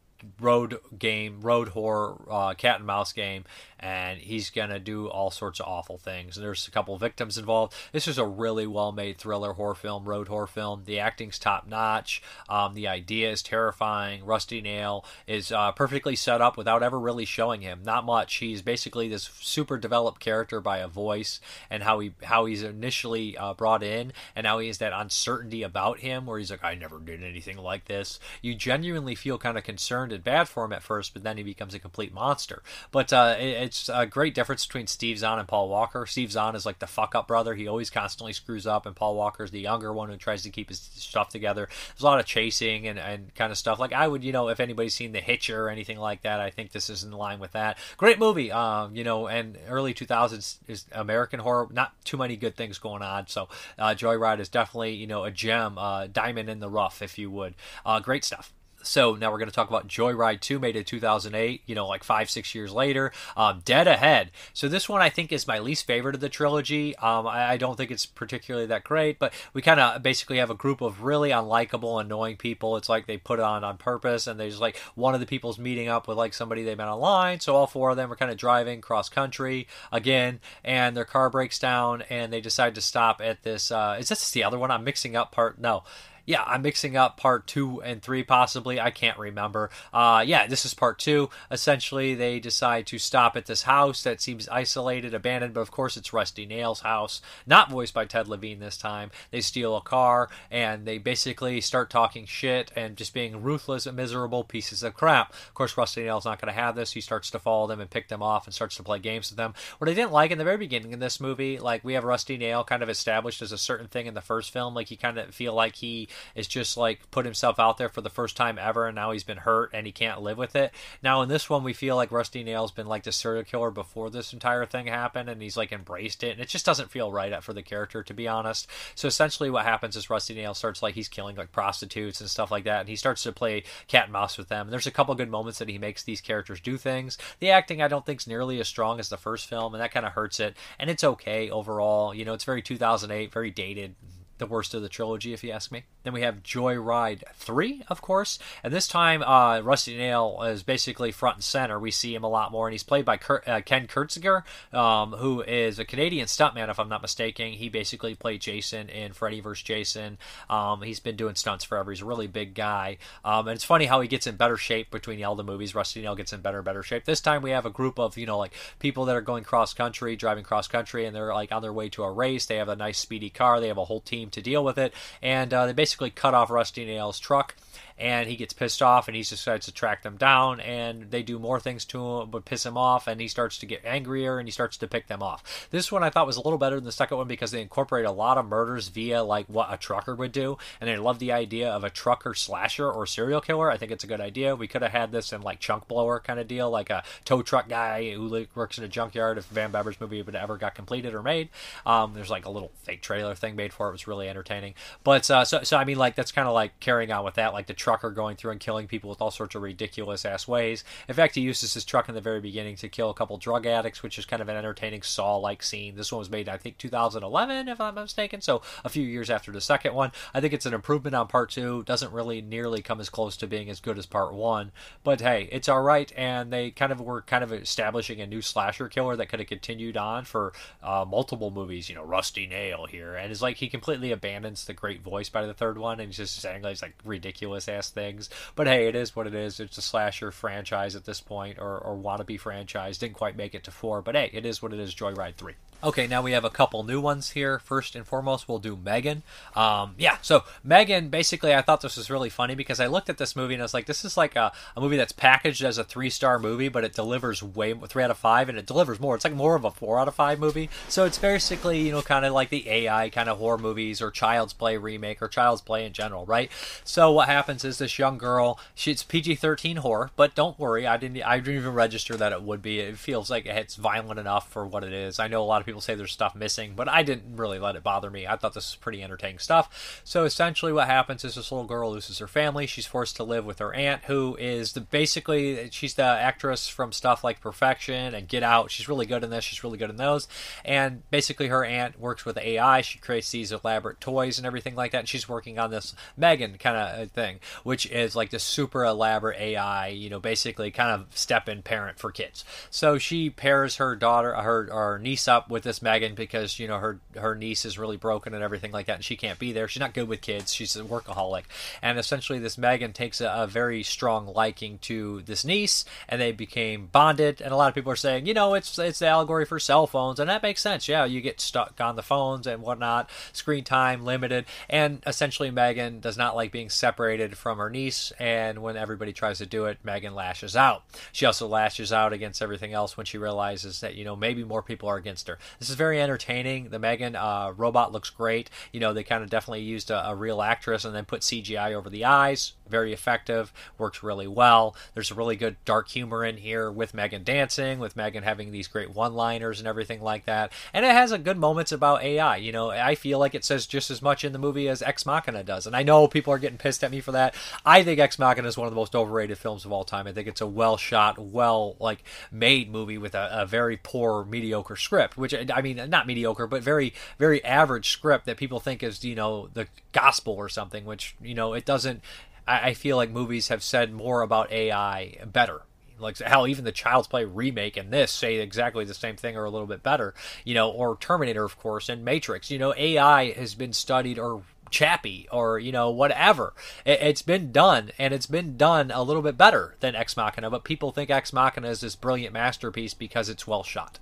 road game, road horror, uh, cat and mouse game, and he's gonna do all sorts of awful things. And there's a couple victims involved. This is a really well-made thriller horror film, road horror film. The acting's top notch. Um, the idea is terrifying. Rusty Nail is uh, perfectly set up without ever really showing him. Not much. He's basically this super developed character by a voice and how he how he's initially uh, brought in, and now he has that uncertainty about him where he's like, I never did anything like this. You genuinely feel kind of concerned bad for him at first, but then he becomes a complete monster. But uh, it, it's a great difference between Steve Zahn and Paul Walker. Steve Zahn is like the fuck up brother. He always constantly screws up, and Paul Walker is the younger one who tries to keep his stuff together. There's a lot of chasing and, and kind of stuff. Like I would, you know, if anybody's seen The Hitcher or anything like that, I think this is in line with that. Great movie, um, you know, and early 2000s is American horror. Not too many good things going on. So uh, Joyride is definitely, you know, a gem, uh, diamond in the rough, if you would. Uh, great stuff so now we're going to talk about Joyride 2, made in 2008, you know, like five, six years later. Um, Dead Ahead. So this one I think is my least favorite of the trilogy. Um, I, I, don't think it's particularly that great, but we kind of basically have a group of really unlikable, annoying people. It's like they put it on on purpose, and there's like one of the people's meeting up with like somebody they met online. So all four of them are kind of driving cross country again, and their car breaks down, and they decide to stop at this. Uh, is this the other one? I'm mixing up part. No, yeah, I'm mixing up part two and three, possibly. I can't remember. Uh, yeah, this is part two. Essentially, they decide to stop at this house that seems isolated, abandoned, but of course, it's Rusty Nail's house, not voiced by Ted Levine this time. They steal a car and they basically start talking shit and just being ruthless and miserable pieces of crap. Of course, Rusty Nail's not going to have this. He starts to follow them and pick them off and starts to play games with them. What I didn't like in the very beginning in this movie, like we have Rusty Nail kind of established as a certain thing in the first film, like you kind of feel like he is just like put himself out there for the first time ever and now he's been hurt and he can't live with it. Now in this one we feel like Rusty Nail's been like the serial killer before this entire thing happened and he's like embraced it and it just doesn't feel right for the character to be honest. So essentially what happens is Rusty Nail starts like he's killing like prostitutes and stuff like that and he starts to play cat and mouse with them. And there's a couple good moments that he makes these characters do things. The acting I don't think is nearly as strong as the first film and that kind of hurts it and it's okay overall. You know, it's very 2008, very dated the worst of the trilogy, if you ask me. Then we have Joyride 3, of course. And this time, uh, Rusty Nail is basically front and center. We see him a lot more, and he's played by Kurt, uh, Ken Kirzinger, um, who is a Canadian stuntman, if I'm not mistaken. He basically played Jason in Freddy vs. Jason. Um, he's been doing stunts forever. He's a really big guy. Um, and it's funny how he gets in better shape between the movies. Rusty Nail gets in better and better shape. This time, we have a group of, you know, like people that are going cross country, driving cross country, and they're like on their way to a race. They have a nice, speedy car. They have a whole team to deal with it. And uh, they basically cut off Rusty Nail's truck and he gets pissed off and he decides to track them down and they do more things to him but piss him off and he starts to get angrier and he starts to pick them off. This one i thought was a little better than the second one because they incorporate a lot of murders via like what a trucker would do and i love the idea of a trucker slasher or serial killer. I think it's a good idea. We could have had this in like chunk blower kind of deal like a tow truck guy who works in a junkyard if van Bebber's movie would ever got completed or made. Um, there's like a little fake trailer thing made for it, it was really entertaining. But uh, so, so i mean like that's kind of like carrying on with that. Like the trucker going through and killing people with all sorts of ridiculous ass ways. In fact, he uses his truck in the very beginning to kill a couple drug addicts, which is kind of an entertaining Saw like scene. This one was made, I think, 2011, if I'm not mistaken, so a few years after the second one. I think it's an improvement on part two. Doesn't really nearly come as close to being as good as part one, but hey, it's all right. And they kind of were kind of establishing a new slasher killer that could have continued on for uh, multiple movies. You know, Rusty Nail here, and it's like he completely abandons the great voice by the third one, and he's just saying these like ridiculous ass things. But hey, it is what it is. It's a slasher franchise at this point, or, or wannabe franchise. Didn't quite make it to four, but hey, it is what it is. Joyride 3. Okay, now we have a couple new ones here. First and foremost, we'll do Megan. Um, yeah, so Megan, basically, I thought this was really funny because I looked at this movie and I was like, this is like a, a movie that's packaged as a three star movie, but it delivers way three out of five, and it delivers more. It's like more of a four out of five movie. So it's basically, you know, kind of like the AI kind of horror movies or Child's Play remake or Child's Play in general, right? So what happens is this young girl, she's PG thirteen horror, but don't worry, I didn't, I didn't even register that it would be. It feels like it's violent enough for what it is. I know a lot of people say there's stuff missing, but I didn't really let it bother me. I thought this was pretty entertaining stuff. So essentially, what happens is this little girl loses her family. She's forced to live with her aunt, who is the basically she's the actress from stuff like Perfection and Get Out. She's really good in this. She's really good in those. And basically, her aunt works with AI. She creates these elaborate toys and everything like that. And she's working on this Megan kind of thing, which is like this super elaborate AI. You know, basically kind of step in parent for kids. So she pairs her daughter, her, her niece up with with this Megan because you know her her niece is really broken and everything like that, and she can't be there. She's not good with kids. She's a workaholic, and essentially this Megan takes a, a very strong liking to this niece, and they became bonded. And a lot of people are saying, you know, it's it's the allegory for cell phones, and that makes sense. Yeah, you get stuck on the phones and whatnot, screen time limited, and essentially Megan does not like being separated from her niece, and when everybody tries to do it, Megan lashes out. She also lashes out against everything else when she realizes that you know maybe more people are against her. This is very entertaining. The Megan uh, robot looks great. You know they kind of definitely used a, a real actress and then put CGI over the eyes. Very effective. Works really well. There's a really good dark humor in here with Megan dancing, with Megan having these great one-liners and everything like that. And it has a good moments about AI. You know I feel like it says just as much in the movie as Ex Machina does. And I know people are getting pissed at me for that. I think Ex Machina is one of the most overrated films of all time. I think it's a well shot, well like made movie with a, a very poor, mediocre script. Which I mean, not mediocre, but very, very average script that people think is you know the gospel or something. Which you know it doesn't. I, I feel like movies have said more about AI better like hell even the child's play remake and this say exactly the same thing or a little bit better you know or terminator of course and matrix you know ai has been studied or Chappie or you know whatever. It, has been done, and it's been done a little bit better than Ex Machina. But people think Ex Machina is this brilliant masterpiece because it's well shot.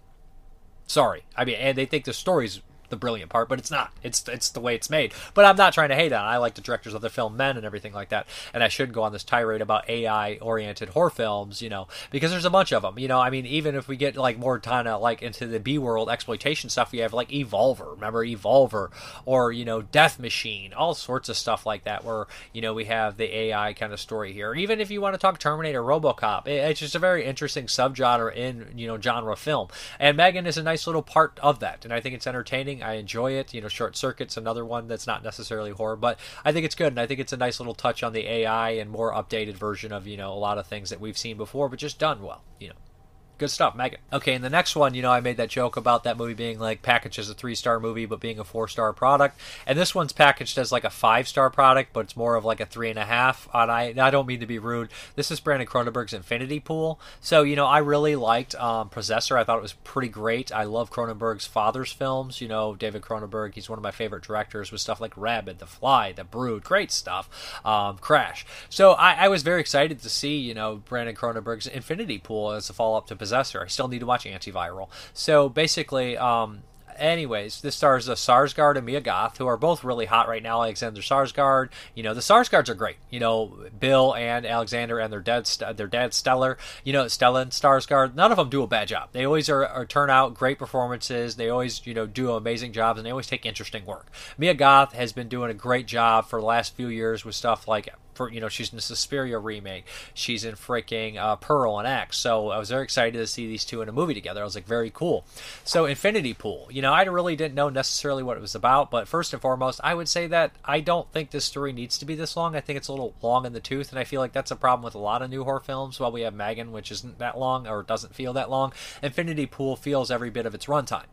Sorry, I mean, and they think the story's the brilliant part, but it's not. It's it's the way it's made. But I'm not trying to hate on. I like the directors of the film Men and everything like that. And I should go on this tirade about AI oriented horror films, you know, because there's a bunch of them. You know, I mean, even if we get like more kind of like into the B world exploitation stuff, we have like Evolver. Remember Evolver, or you know, Death Machine, all sorts of stuff like that. Where you know we have the AI kind of story here. Even if you want to talk Terminator, RoboCop, it's just a very interesting subgenre in you know genre film. And Megan is a nice little part of that, and I think it's entertaining. I enjoy it. You know, Short Circuit's another one that's not necessarily horror, but I think it's good, and I think it's a nice little touch on the AI and more updated version of you know a lot of things that we've seen before, but just done well. You know good stuff, Megan. Okay, and the next one, you know, I made that joke about that movie being like packaged as a three star movie, but being a four star product. And this one's packaged as like a five star product, but it's more of like a three and a half. And I, I don't mean to be rude. This is Brandon Cronenberg's Infinity Pool. So, you know, I really liked um, Possessor. I thought it was pretty great. I love Cronenberg's father's films. You know, David Cronenberg, he's one of my favorite directors with stuff like Rabid, The Fly, The Brood. Great stuff. Um, Crash. So I, I was very excited to see, you know, Brandon Cronenberg's Infinity Pool as a follow up to Possessor Possessor. I still need to watch Antiviral. So basically, um, anyways, this stars uh, Skarsgård and Mia Goth, who are both really hot right now. Alexander Skarsgård, you know, the Skarsgårds are great. You know, Bill and Alexander and their dad, their dad Stellan. You know, Stellan Skarsgård. None of them do a bad job. They always are, are, turn out great performances. They always, you know, do amazing jobs, and they always take interesting work. Mia Goth has been doing a great job for the last few years with stuff like for you know she's in the Suspiria remake. She's in freaking uh, Pearl and X. So I was very excited to see these two in a movie together. I was like, very cool. So Infinity Pool. You know, I really didn't know necessarily what it was about, but first and foremost, I would say that I don't think this story needs to be this long. I think it's a little long in the tooth, and I feel like that's a problem with a lot of new horror films. While we have Megan, which isn't that long or doesn't feel that long, Infinity Pool feels every bit of its runtime.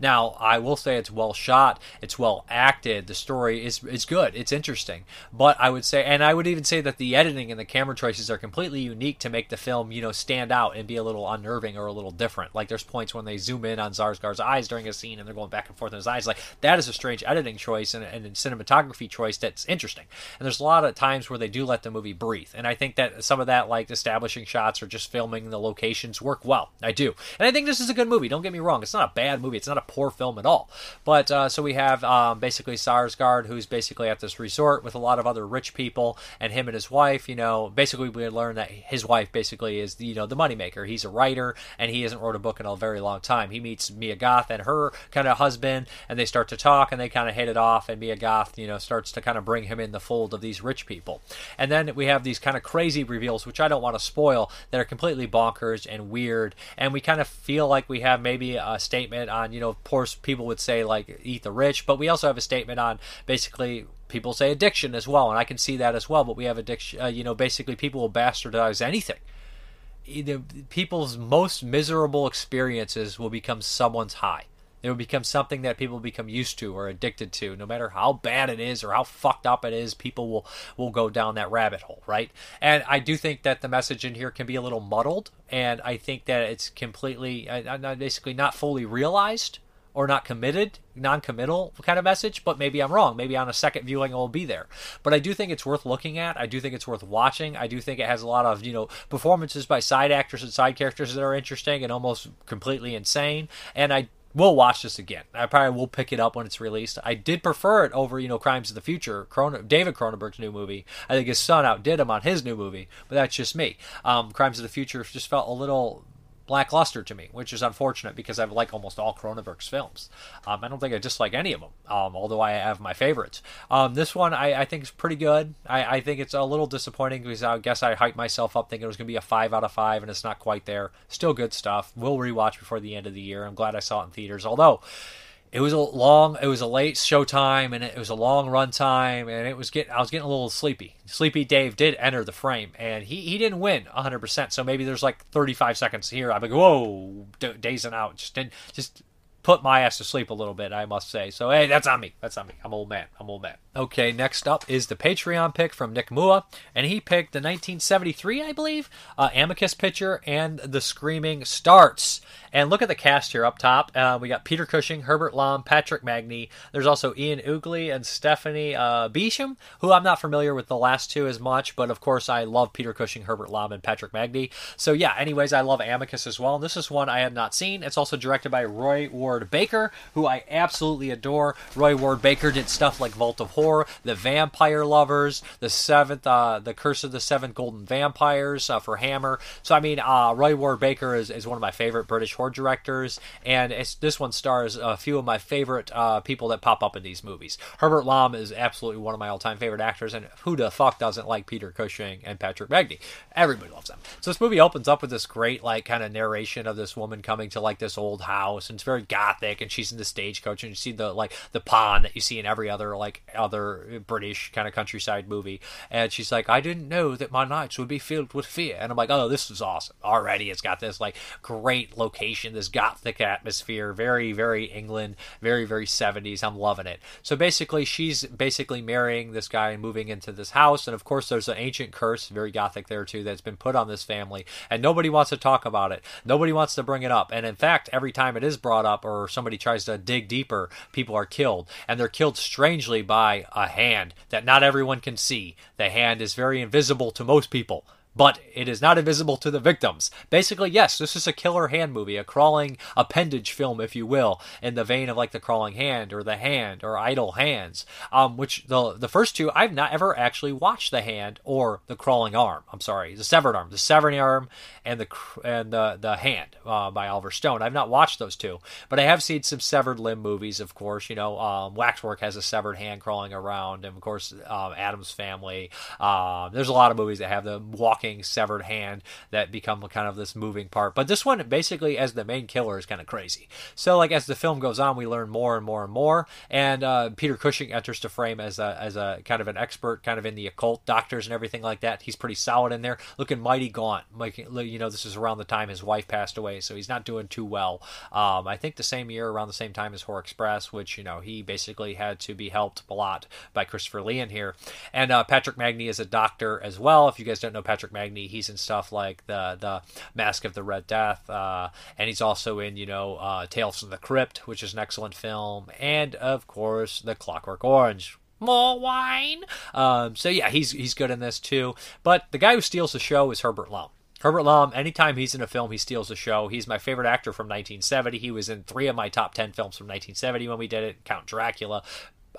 Now, I will say it's well shot, it's well acted, the story is is good, it's interesting. But I would say, and I would even say that the editing and the camera choices are completely unique to make the film, you know, stand out and be a little unnerving or a little different. Like there's points when they zoom in on Skarsgård's eyes during a scene and they're going back and forth in his eyes. Like that is a strange editing choice and, and cinematography choice that's interesting. And there's a lot of times where they do let the movie breathe. And I think that some of that, like establishing shots or just filming the locations, work well. I do. And I think this is a good movie. Don't get me wrong. It's not a bad movie. It's not a poor film at all. But uh, so we have um, basically Skarsgård, who's basically at this resort with a lot of other rich people, and him and his wife. You know, basically we learn that his wife basically is you know the moneymaker. He's a writer, and he hasn't wrote a book in a very long time. He meets Mia Goth and her kind of husband, and they start to talk, and they kind of hit it off. And Mia Goth, you know, starts to kind of bring him in the fold of these rich people. And then we have these kind of crazy reveals, which I don't want to spoil, that are completely bonkers and weird. And we kind of feel like we have maybe a statement on, you know, of course, people would say like eat the rich, but we also have a statement on basically people say addiction as well, and I can see that as well. But we have addiction, uh, you know, basically people will bastardize anything. Either people's most miserable experiences will become someone's high. It will become something that people become used to or addicted to. No matter how bad it is or how fucked up it is, people will will go down that rabbit hole, right? And I do think that the message in here can be a little muddled, and I think that it's completely, basically, not fully realized or not committed, non-committal kind of message, but maybe I'm wrong. Maybe on a second viewing it will be there. But I do think it's worth looking at. I do think it's worth watching. I do think it has a lot of, you know, performances by side actors and side characters that are interesting and almost completely insane. And I will watch this again. I probably will pick it up when it's released. I did prefer it over, you know, Crimes of the Future, David Cronenberg's new movie. I think his son outdid him on his new movie, but that's just me. Um, Crimes of the Future just felt a little lackluster to me, which is unfortunate because I like almost all Cronenberg's films. Um, I don't think I dislike any of them, um, although I have my favorites. Um, this one I, I, think is pretty good. I, I, think it's a little disappointing because I guess I hyped myself up thinking it was going to be a 5 out of 5, and it's not quite there. Still good stuff. We'll rewatch before the end of the year. I'm glad I saw it in theaters, although it was a long it was a late show time and it was a long run time and it was getting i was getting a little sleepy sleepy dave did enter the frame and he, he didn't win 100% so maybe there's like 35 seconds here i'm like whoa dazing out just didn't just put my ass to sleep a little bit, I must say. So, hey, that's on me. That's on me. I'm old man. I'm old man. Okay, next up is the Patreon pick from Nick Mua, and he picked the 1973, I believe, uh, Amicus picture and The Screaming Starts. And look at the cast here up top. Uh, we got Peter Cushing, Herbert Lom, Patrick Magee. There's also Ian Ogilvy and Stephanie uh, Beacham, who I'm not familiar with the last two as much, but of course I love Peter Cushing, Herbert Lom, and Patrick Magee. So yeah, anyways, I love Amicus as well. And this is one I had not seen. It's also directed by Roy Ward Baker, who I absolutely adore. Roy Ward Baker did stuff like Vault of Horror, The Vampire Lovers, The Seventh, uh, The Curse of the Seven Golden Vampires uh, for Hammer. So I mean, uh, Roy Ward Baker is, is one of my favorite British horror directors, and this one stars a few of my favorite uh, people that pop up in these movies. Herbert Lom is absolutely one of my all-time favorite actors, and who the fuck doesn't like Peter Cushing and Patrick Magee? Everybody loves them. So this movie opens up with this great like kind of narration of this woman coming to like this old house, and it's very gothic, and she's in the stagecoach, and you see the like the pond that you see in every other like other British kind of countryside movie, and she's like, I didn't know that my nights would be filled with fear, and I'm like, oh, this is awesome already. It's got this like great location, this gothic atmosphere, very very England, very very 70s. I'm loving it. So basically, she's basically marrying this guy and moving into this house, and of course, there's an ancient curse, very gothic there too, that's been put on this family, and nobody wants to talk about it. Nobody wants to bring it up, and in fact, every time it is brought up or somebody tries to dig deeper, people are killed, and they're killed strangely by a hand that not everyone can see. The hand is very invisible to most people but it is not invisible to the victims. Basically, yes, this is a killer hand movie, a crawling appendage film, if you will, in the vein of like the crawling hand or the hand or idle hands. Um, which the the first two I've not ever actually watched the hand or the crawling arm. I'm sorry, the severed arm, the severed arm, and the and the the hand uh, by Oliver Stone. I've not watched those two, but I have seen some severed limb movies. Of course, you know, um, Waxwork has a severed hand crawling around, and of course, um, Addams Family. Um, there's a lot of movies that have the walk severed hand that become kind of this moving part. But this one, basically, as the main killer, is kind of crazy. So, like as the film goes on, we learn more and more and more. And uh, Peter Cushing enters the frame as a as a kind of an expert, kind of in the occult, doctors and everything like that. He's pretty solid in there, looking mighty gaunt. Like you know, this is around the time his wife passed away, so he's not doing too well. Um, I think the same year, around the same time as Horror Express, which you know he basically had to be helped a lot by Christopher Lee in here. And uh, Patrick Magee is a doctor as well. If you guys don't know Patrick Patrick Magee. He's in stuff like the the Mask of the Red Death, uh, and he's also in you know uh, Tales from the Crypt, which is an excellent film, and of course The Clockwork Orange, more wine. Um, so yeah, he's he's good in this too. But the guy who steals the show is Herbert Lom. Herbert Lom, anytime he's in a film, he steals the show. He's my favorite actor from 1970. He was in three of my top 10 films from 1970 when we did it Count Dracula,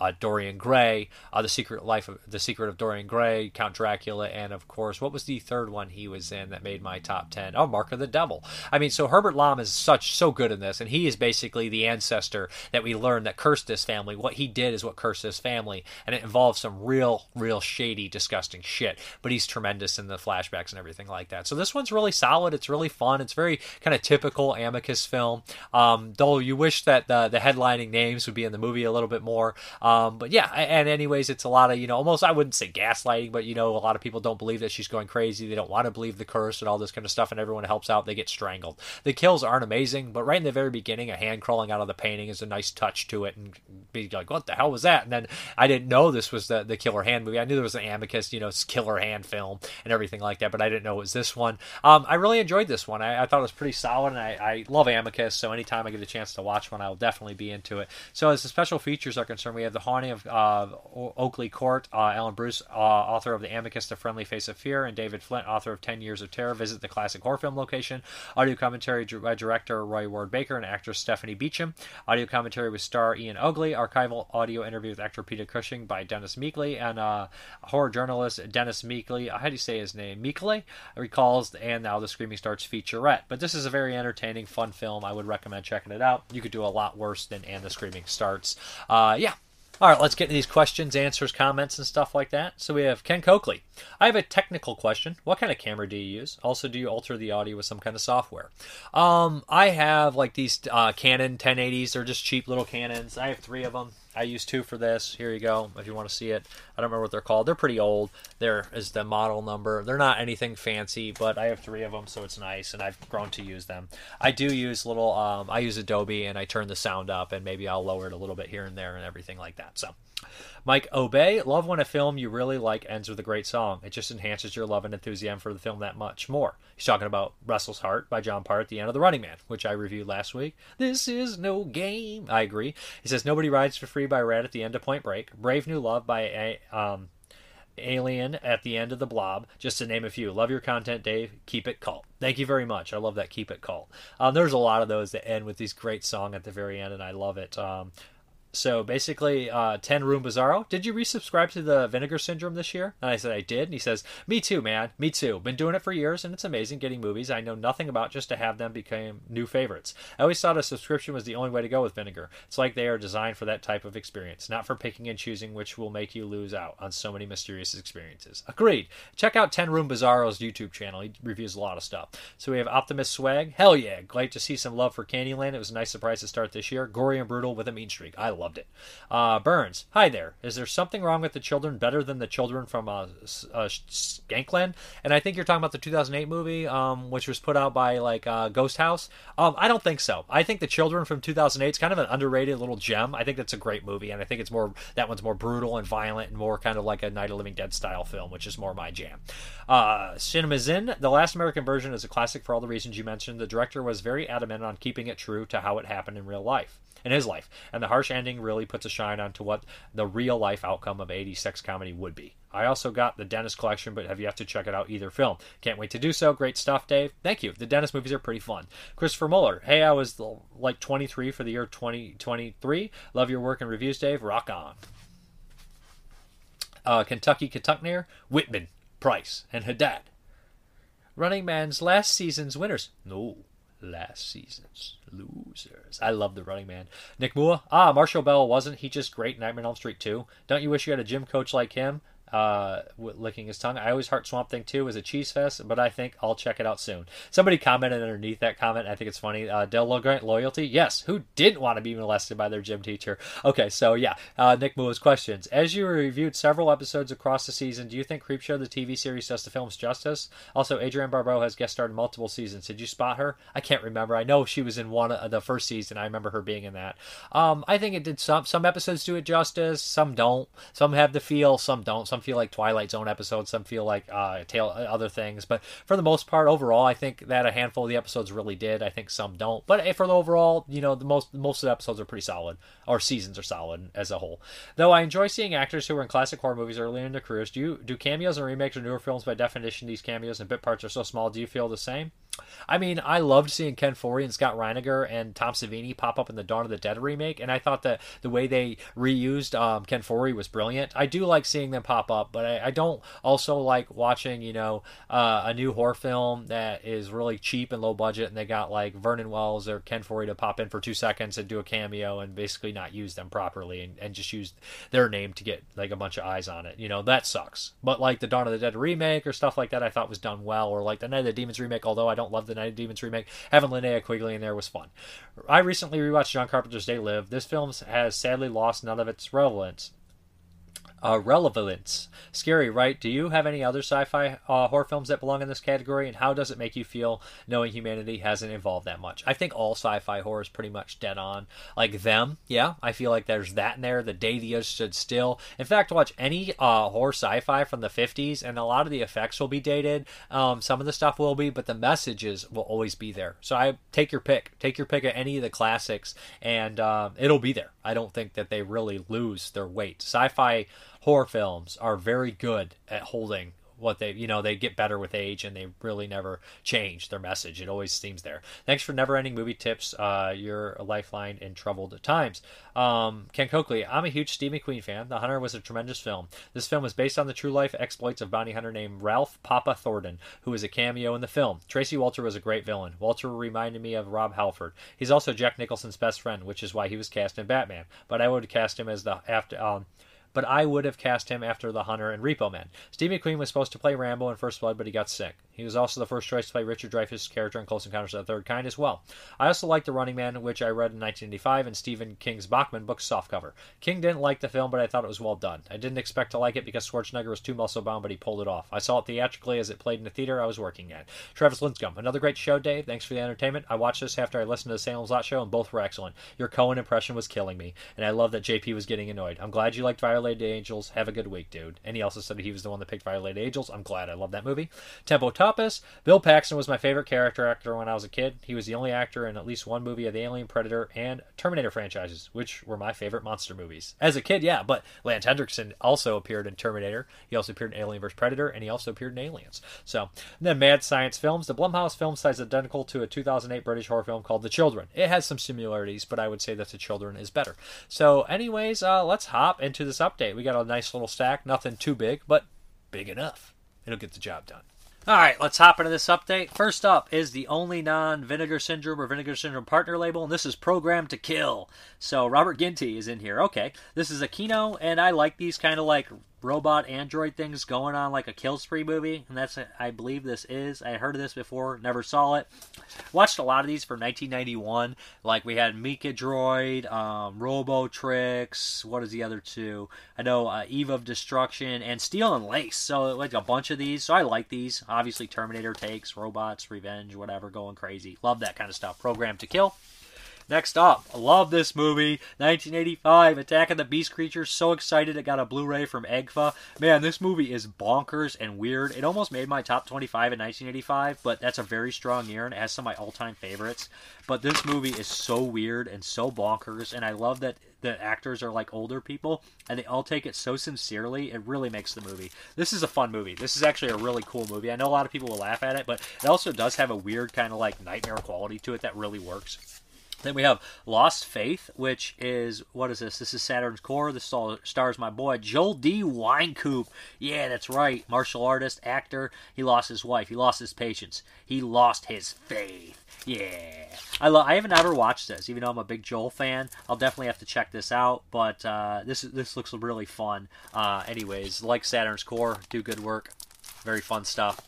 uh, Dorian Gray, uh, the Secret Life of the Secret of Dorian Gray, Count Dracula, and of course, what was the third one he was in that made my top ten? Oh, Mark of the Devil. I mean, so Herbert Lom is such so good in this, and he is basically the ancestor that we learn that cursed this family. What he did is what cursed this family, and it involves some real, real shady, disgusting shit. But he's tremendous in the flashbacks and everything like that. So this one's really solid. It's really fun. It's very kind of typical Amicus film. Um, though you wish that the the headlining names would be in the movie a little bit more. Um, Um, but yeah, and anyways, it's a lot of you know almost I wouldn't say gaslighting, but you know a lot of people don't believe that she's going crazy. They don't want to believe the curse and all this kind of stuff, and everyone helps out. They get strangled. The kills aren't amazing, but right in the very beginning, a hand crawling out of the painting is a nice touch to it, and be like, what the hell was that? And then I didn't know this was the the Killer Hand movie. I knew there was an Amicus, you know, Killer Hand film and everything like that, but I didn't know it was this one. Um, I really enjoyed this one. I, I, thought it was pretty solid, and I, I love Amicus, so anytime I get a chance to watch one, I will definitely be into it. So as the special features are concerned, we have the haunting of uh, Oakley Court. Uh, Alan Bryce, uh, author of the Amicus, The Friendly Face of Fear, and David Flint, author of Ten Years of Terror, visit the classic horror film location. Audio commentary by director Roy Ward Baker and actress Stephanie Beacham. Audio commentary with star Ian Ogilvy. Archival audio interview with actor Peter Cushing by Dennis Meekley and uh, horror journalist Dennis Meekley. How do you say his name? Meekley recalls, and now the Screaming Starts featurette. But this is a very entertaining, fun film. I would recommend checking it out. You could do a lot worse than And the Screaming Starts. Uh, yeah, all right, let's get into these questions, answers, comments, and stuff like that. So we have Ken Coakley. I have a technical question. What kind of camera do you use? Also, do you alter the audio with some kind of software? Um, I have like these uh, Canon 1080s. They're just cheap little Canons. I have three of them. I use two for this. Here you go. If you want to see it, I don't remember what they're called. They're pretty old. There is the model number. They're not anything fancy, but I have three of them, so it's nice, and I've grown to use them. I do use little. Um, I use Adobe, and I turn the sound up, and maybe I'll lower it a little bit here and there, and everything like that. So. Mike Obey, love when a film you really like ends with a great song. It just enhances your love and enthusiasm for the film that much more. He's talking about Restless Heart by John Parr at the end of The Running Man, which I reviewed last week. This is no game. I agree. He says Nobody Rides for Free by Ratt at the end of Point Break. Brave New Love by um, Alien at the end of The Blob, just to name a few. Love your content, Dave. Keep it cult. Thank you very much. I love that. Keep it cult. Um, there's a lot of those that end with these great song at the very end, and I love it. Um, so basically, uh, Ten Room Bizarro, did you resubscribe to the Vinegar Syndrome this year? And I said, I did. And he says, Me too, man. Me too. Been doing it for years, and it's amazing getting movies I know nothing about just to have them become new favorites. I always thought a subscription was the only way to go with Vinegar. It's like they are designed for that type of experience, not for picking and choosing which will make you lose out on so many mysterious experiences. Agreed. Check out Ten Room Bizarro's YouTube channel. He reviews a lot of stuff. So we have Optimus Swag. Hell yeah. Glad to see some love for Candyland. It was a nice surprise to start this year. Gory and brutal with a mean streak. I loved it. Uh, Burns, hi there. Is there something wrong with the children better than the children from uh, uh, Skankland? And I think you're talking about the 2008 movie, um, which was put out by like uh, Ghost House. Um, I don't think so. I think the children from 2008 is kind of an underrated little gem. I think that's a great movie, and I think it's more that one's more brutal and violent and more kind of like a Night of Living Dead style film, which is more my jam. Uh, Cinema's in the last American Virgin is a classic for all the reasons you mentioned. The director was very adamant on keeping it true to how it happened in real life in his life. And the harsh ending really puts a shine onto what the real life outcome of 80s sex comedy would be. I also got the Dennis collection, but have yet to check it out either film. Can't wait to do so. Great stuff, Dave. Thank you. The Dennis movies are pretty fun. Christopher Muller. Hey, I was like 23 for the year 2023. Love your work and reviews, Dave. Rock on. Uh, Kentucky Kentuckner, Whitman, Price, and Haddad. Running Man's last season's winners. No last season's losers. I love the running man. Nick Moore. Ah, Marshall Bell wasn't he just great Nightmare on Elm Street 2? Don't you wish you had a gym coach like him? Uh, licking his tongue. I always heart Swamp Thing 2 as a cheese fest, but I think I'll check it out soon. Somebody commented underneath that comment. I think it's funny. Uh, Del Grant loyalty. Yes, who didn't want to be molested by their gym teacher? Okay, so yeah, uh, Nick Moo's questions. As you reviewed several episodes across the season, do you think Creepshow the TV series does the film's justice? Also, Adrienne Barbeau has guest starred in multiple seasons. Did you spot her? I can't remember. I know she was in one of the first season. I remember her being in that. Um, I think it did some. Some episodes do it justice. Some don't. Some have the feel. Some don't. Some feel like Twilight Zone episodes. Some feel like uh, tail uh, other things. But for the most part, overall, I think that a handful of the episodes really did. I think some don't. But eh, for the overall, you know, the most most of the episodes are pretty solid, or seasons are solid as a whole. Though I enjoy seeing actors who were in classic horror movies earlier in their careers. Do you do cameos and remakes or newer films by definition? These cameos and bit parts are so small. Do you feel the same? I mean, I loved seeing Ken Foree and Scott Reiniger and Tom Savini pop up in the Dawn of the Dead remake, and I thought that the way they reused um, Ken Foree was brilliant. I do like seeing them pop up, but I, I don't also like watching, you know, uh, a new horror film that is really cheap and low budget, and they got like Vernon Wells or Ken Foree to pop in for two seconds and do a cameo and basically not use them properly and, and just use their name to get like a bunch of eyes on it. You know, that sucks. But like the Dawn of the Dead remake or stuff like that, I thought was done well, or like the Night of the Demons remake, although I don't don't love the Night of Demons remake. Having Linnea Quigley in there was fun. I recently rewatched John Carpenter's They Live. This film has sadly lost none of its relevance uh, relevance. Scary, right? Do you have any other sci-fi uh, horror films that belong in this category, and how does it make you feel knowing humanity hasn't evolved that much? I think all sci-fi horror is pretty much dead on. Like them, yeah, I feel like there's that in there. The day the earth stood still. In fact, watch any uh, horror sci-fi from the 50s, and a lot of the effects will be dated. Um, some of the stuff will be, but the messages will always be there. So I take your pick. Take your pick of any of the classics, and uh, it'll be there. I don't think that they really lose their weight. Sci-fi horror films are very good at holding what they you know they get better with age and they really never change their message. It always seems there. Thanks for never ending movie tips uh, you're lifeline in troubled times. Um, ken coakley i'm a huge steve mcqueen fan. The hunter was a tremendous film. This film was based on the true life exploits of bounty hunter named ralph papa thorson who was a cameo in the film. Tracy walter was a great villain. Walter reminded me of rob halford. He's also jack nicholson's best friend which is why he was cast in batman but i would cast him as the after um, but I would have cast him after The Hunter and Repo Man. Steve McQueen was supposed to play Rambo in First Blood, but he got sick. He was also the first choice to play Richard Dreyfuss' character in Close Encounters of the Third Kind as well. I also liked The Running Man, which I read in 1985 in Stephen King's Bachman book softcover. King didn't like the film, but I thought it was well done. I didn't expect to like it because Schwarzenegger was too muscle bound, but he pulled it off. I saw it theatrically as it played in the theater I was working at. Travis Linscomb, another great show, Dave. Thanks for the entertainment. I watched this after I listened to the Salem's Lot show, and both were excellent. Your Cohen impression was killing me, and I love that JP was getting annoyed. I'm glad you liked Violated Angels. Have a good week, dude. And he also said he was the one that picked Violated Angels. I'm glad. I love that movie. Tempo Tapas. Bill Paxton was my favorite character actor when I was a kid. He was the only actor in at least one movie of the Alien, Predator, and Terminator franchises, which were my favorite monster movies. As a kid, yeah, but Lance Henriksen also appeared in Terminator. He also appeared in Alien vs. Predator, and he also appeared in Aliens. So, then Mad Science Films. The Blumhouse film is identical to a 2008 British horror film called The Children. It has some similarities, but I would say that The Children is better. So, anyways, uh, let's hop into this update. We got a nice little stack. Nothing too big, but big enough. It'll get the job done. All right, let's hop into this update. First up is the only non Vinegar Syndrome or Vinegar Syndrome partner label, and this is Programmed to Kill. So Robert Ginty is in here. Okay, this is a Kino, and I like these kind of like robot android things going on like a kill spree movie and that's i believe this is. I heard of this before never saw it. Watched a lot of these from 1991 like we had Mecha Droid um, Robotrix what is the other two? I know uh, eve of destruction and steel and lace so like a bunch of these so i like these. Obviously terminator takes robots revenge whatever going crazy. Love that kind of stuff. Programmed to kill Next up, I love this movie, 1985, Attack of the Beast Creatures. So excited it got a Blu-ray from AGFA. Man, this movie is bonkers and weird. It almost made my top 25 in 1985, but that's a very strong year and it has some of my all-time favorites. But this movie is so weird and so bonkers, and I love that the actors are like older people and they all take it so sincerely. It really makes the movie. This is a fun movie. This is actually a really cool movie. I know a lot of people will laugh at it, but it also does have a weird kind of like nightmare quality to it that really works. Then we have Lost Faith, which is what is this? This is Saturn's Core. This all stars my boy Joel D. Wynkoop. Yeah, that's right. Martial artist, actor. He lost his wife. He lost his patience. He lost his faith. Yeah, I love. I haven't ever watched this, even though I'm a big Joel fan. I'll definitely have to check this out. But uh, this this looks really fun. Uh, anyways, like Saturn's Core, do good work. Very fun stuff.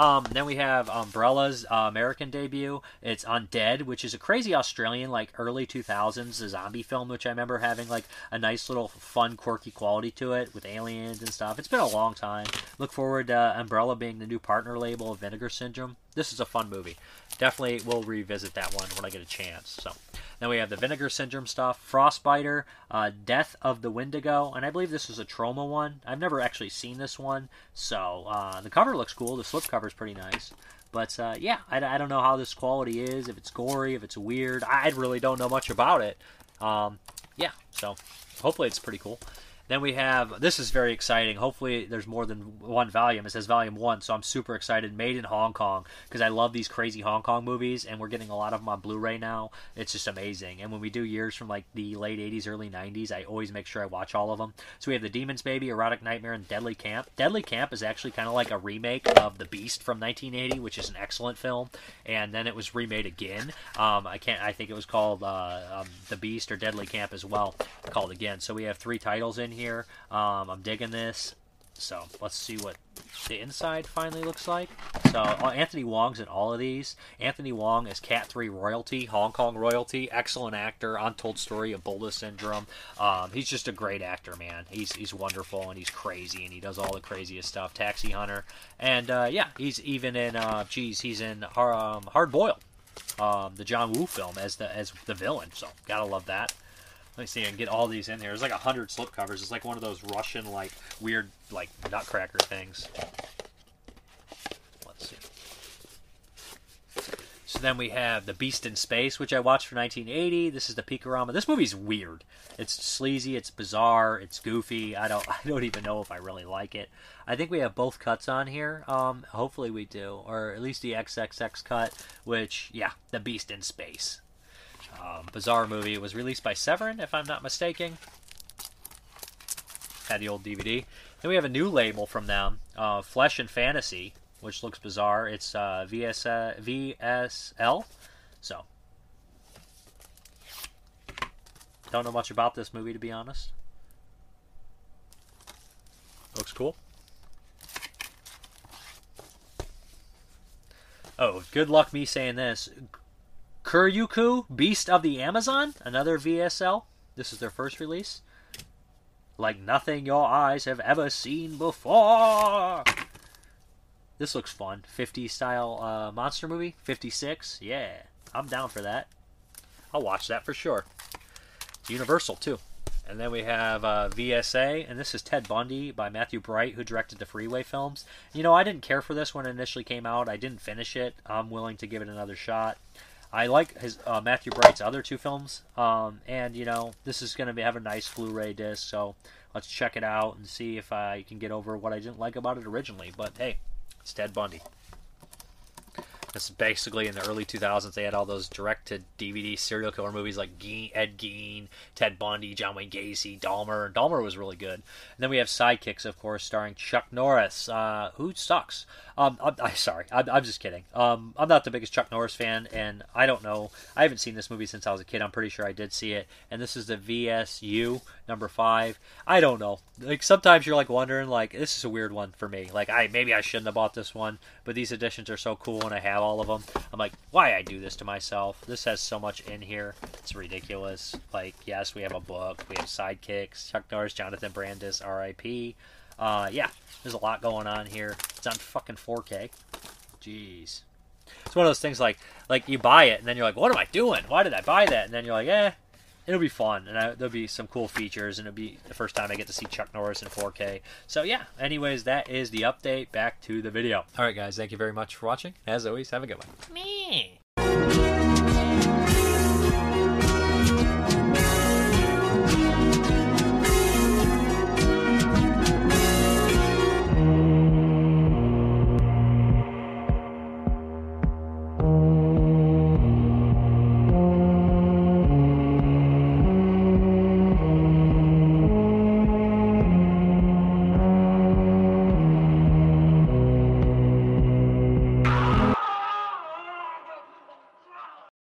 Um, then we have Umbrella's uh, American debut. It's Undead, which is a crazy Australian, like early 2000s zombie film, which I remember having like a nice little fun, quirky quality to it with aliens and stuff. It's been a long time. Look forward to Umbrella being the new partner label of Vinegar Syndrome. This is a fun movie. Definitely will revisit that one when I get a chance. So. Then we have the Vinegar Syndrome stuff, Frostbiter, uh, Death of the Wendigo, and I believe this is a Troma one. I've never actually seen this one, so uh, the cover looks cool. The slipcover is pretty nice. But uh, yeah, I, I, don't know how this quality is, if it's gory, if it's weird. I really don't know much about it. Um, yeah, so hopefully it's pretty cool. Then we have this is very exciting. Hopefully, there's more than one volume. It says volume one, so I'm super excited. Made in Hong Kong because I love these crazy Hong Kong movies, and we're getting a lot of them on Blu-ray now. It's just amazing. And when we do years from like the late '80s, early '90s, I always make sure I watch all of them. So we have the Demons Baby, Erotic Nightmare, and Deadly Camp. Deadly Camp is actually kind of like a remake of The Beast from 1980, which is an excellent film. And then it was remade again. Um, I can't. I think it was called uh, um, The Beast or Deadly Camp as well, called again. So we have three titles in here here. Um, I'm digging this. So let's see what the inside finally looks like. So uh, Anthony Wong's in all of these. Anthony Wong is Cat Three royalty, Hong Kong royalty, excellent actor. Untold Story of Bola Syndrome. Um, he's just a great actor, man. He's he's wonderful and he's crazy and he does all the craziest stuff. Taxi Hunter, and uh, yeah, he's even in. Uh, geez, he's in um, Hard Boiled, um, the John Woo film as the as the villain. So gotta love that. Let me see and get all these in here. There's like a hundred slipcovers. It's like one of those Russian like weird like nutcracker things. Let's see. So then we have The Beast in Space, which I watched for 1980. This is the Picorama. This movie's weird. It's sleazy, it's bizarre, it's goofy. I don't I don't even know if I really like it. I think we have both cuts on here. Um, hopefully we do, or at least the XXX cut, which yeah, The Beast in Space. Um, bizarre movie. It was released by Severin, if I'm not mistaken. Had the old DVD. Then we have a new label from them, uh, Flesh and Fantasy, which looks bizarre. It's uh, VS, uh, VSL. So, don't know much about this movie, to be honest. Looks cool. Oh, good luck me saying this. Curucu, Beast of the Amazon, another VSL. This is their first release. Like nothing your eyes have ever seen before. This looks fun. 50 style uh, monster movie. 56. Yeah, I'm down for that. I'll watch that for sure. Universal, too. And then we have uh, VSA, and this is Ted Bundy by Matthew Bright, who directed the Freeway films. You know, I didn't care for this when it initially came out. I didn't finish it. I'm willing to give it another shot. I like his uh, Matthew Bright's other two films, um, and you know this is going to have a nice Blu-ray disc. So let's check it out and see if I can get over what I didn't like about it originally. But hey, it's Ted Bundy. Is basically in the early 2000s. They had all those direct-to DVD serial killer movies like Ed Gein, Ted Bundy, John Wayne Gacy, Dahmer. Dahmer was really good. And then we have Sidekicks, of course, starring Chuck Norris, uh, who sucks. Um, I'm, I'm sorry, I'm, I'm, just kidding. Um, I'm not the biggest Chuck Norris fan, and I don't know. I haven't seen this movie since I was a kid. I'm pretty sure I did see it. And this is the VSU number five. I don't know. Like sometimes you're like wondering, like this is a weird one for me. Like I maybe I shouldn't have bought this one, but these editions are so cool, and I have all of them. I'm like, why I do this to myself? This has so much in here. It's ridiculous. Like yes, we have a book, we have sidekicks, Chuck Norris, Jonathan Brandis, R.I.P. Uh, yeah, there's a lot going on here. It's on fucking 4K. Jeez. It's one of those things like like you buy it and then you're like, what am I doing? Why did I buy that? And then you're like, eh, it'll be fun and I, there'll be some cool features and it'll be the first time I get to see Chuck Norris in 4K. So yeah. Anyways, that is the update. Back to the video. All right, guys. Thank you very much for watching. As always, have a good one. Me.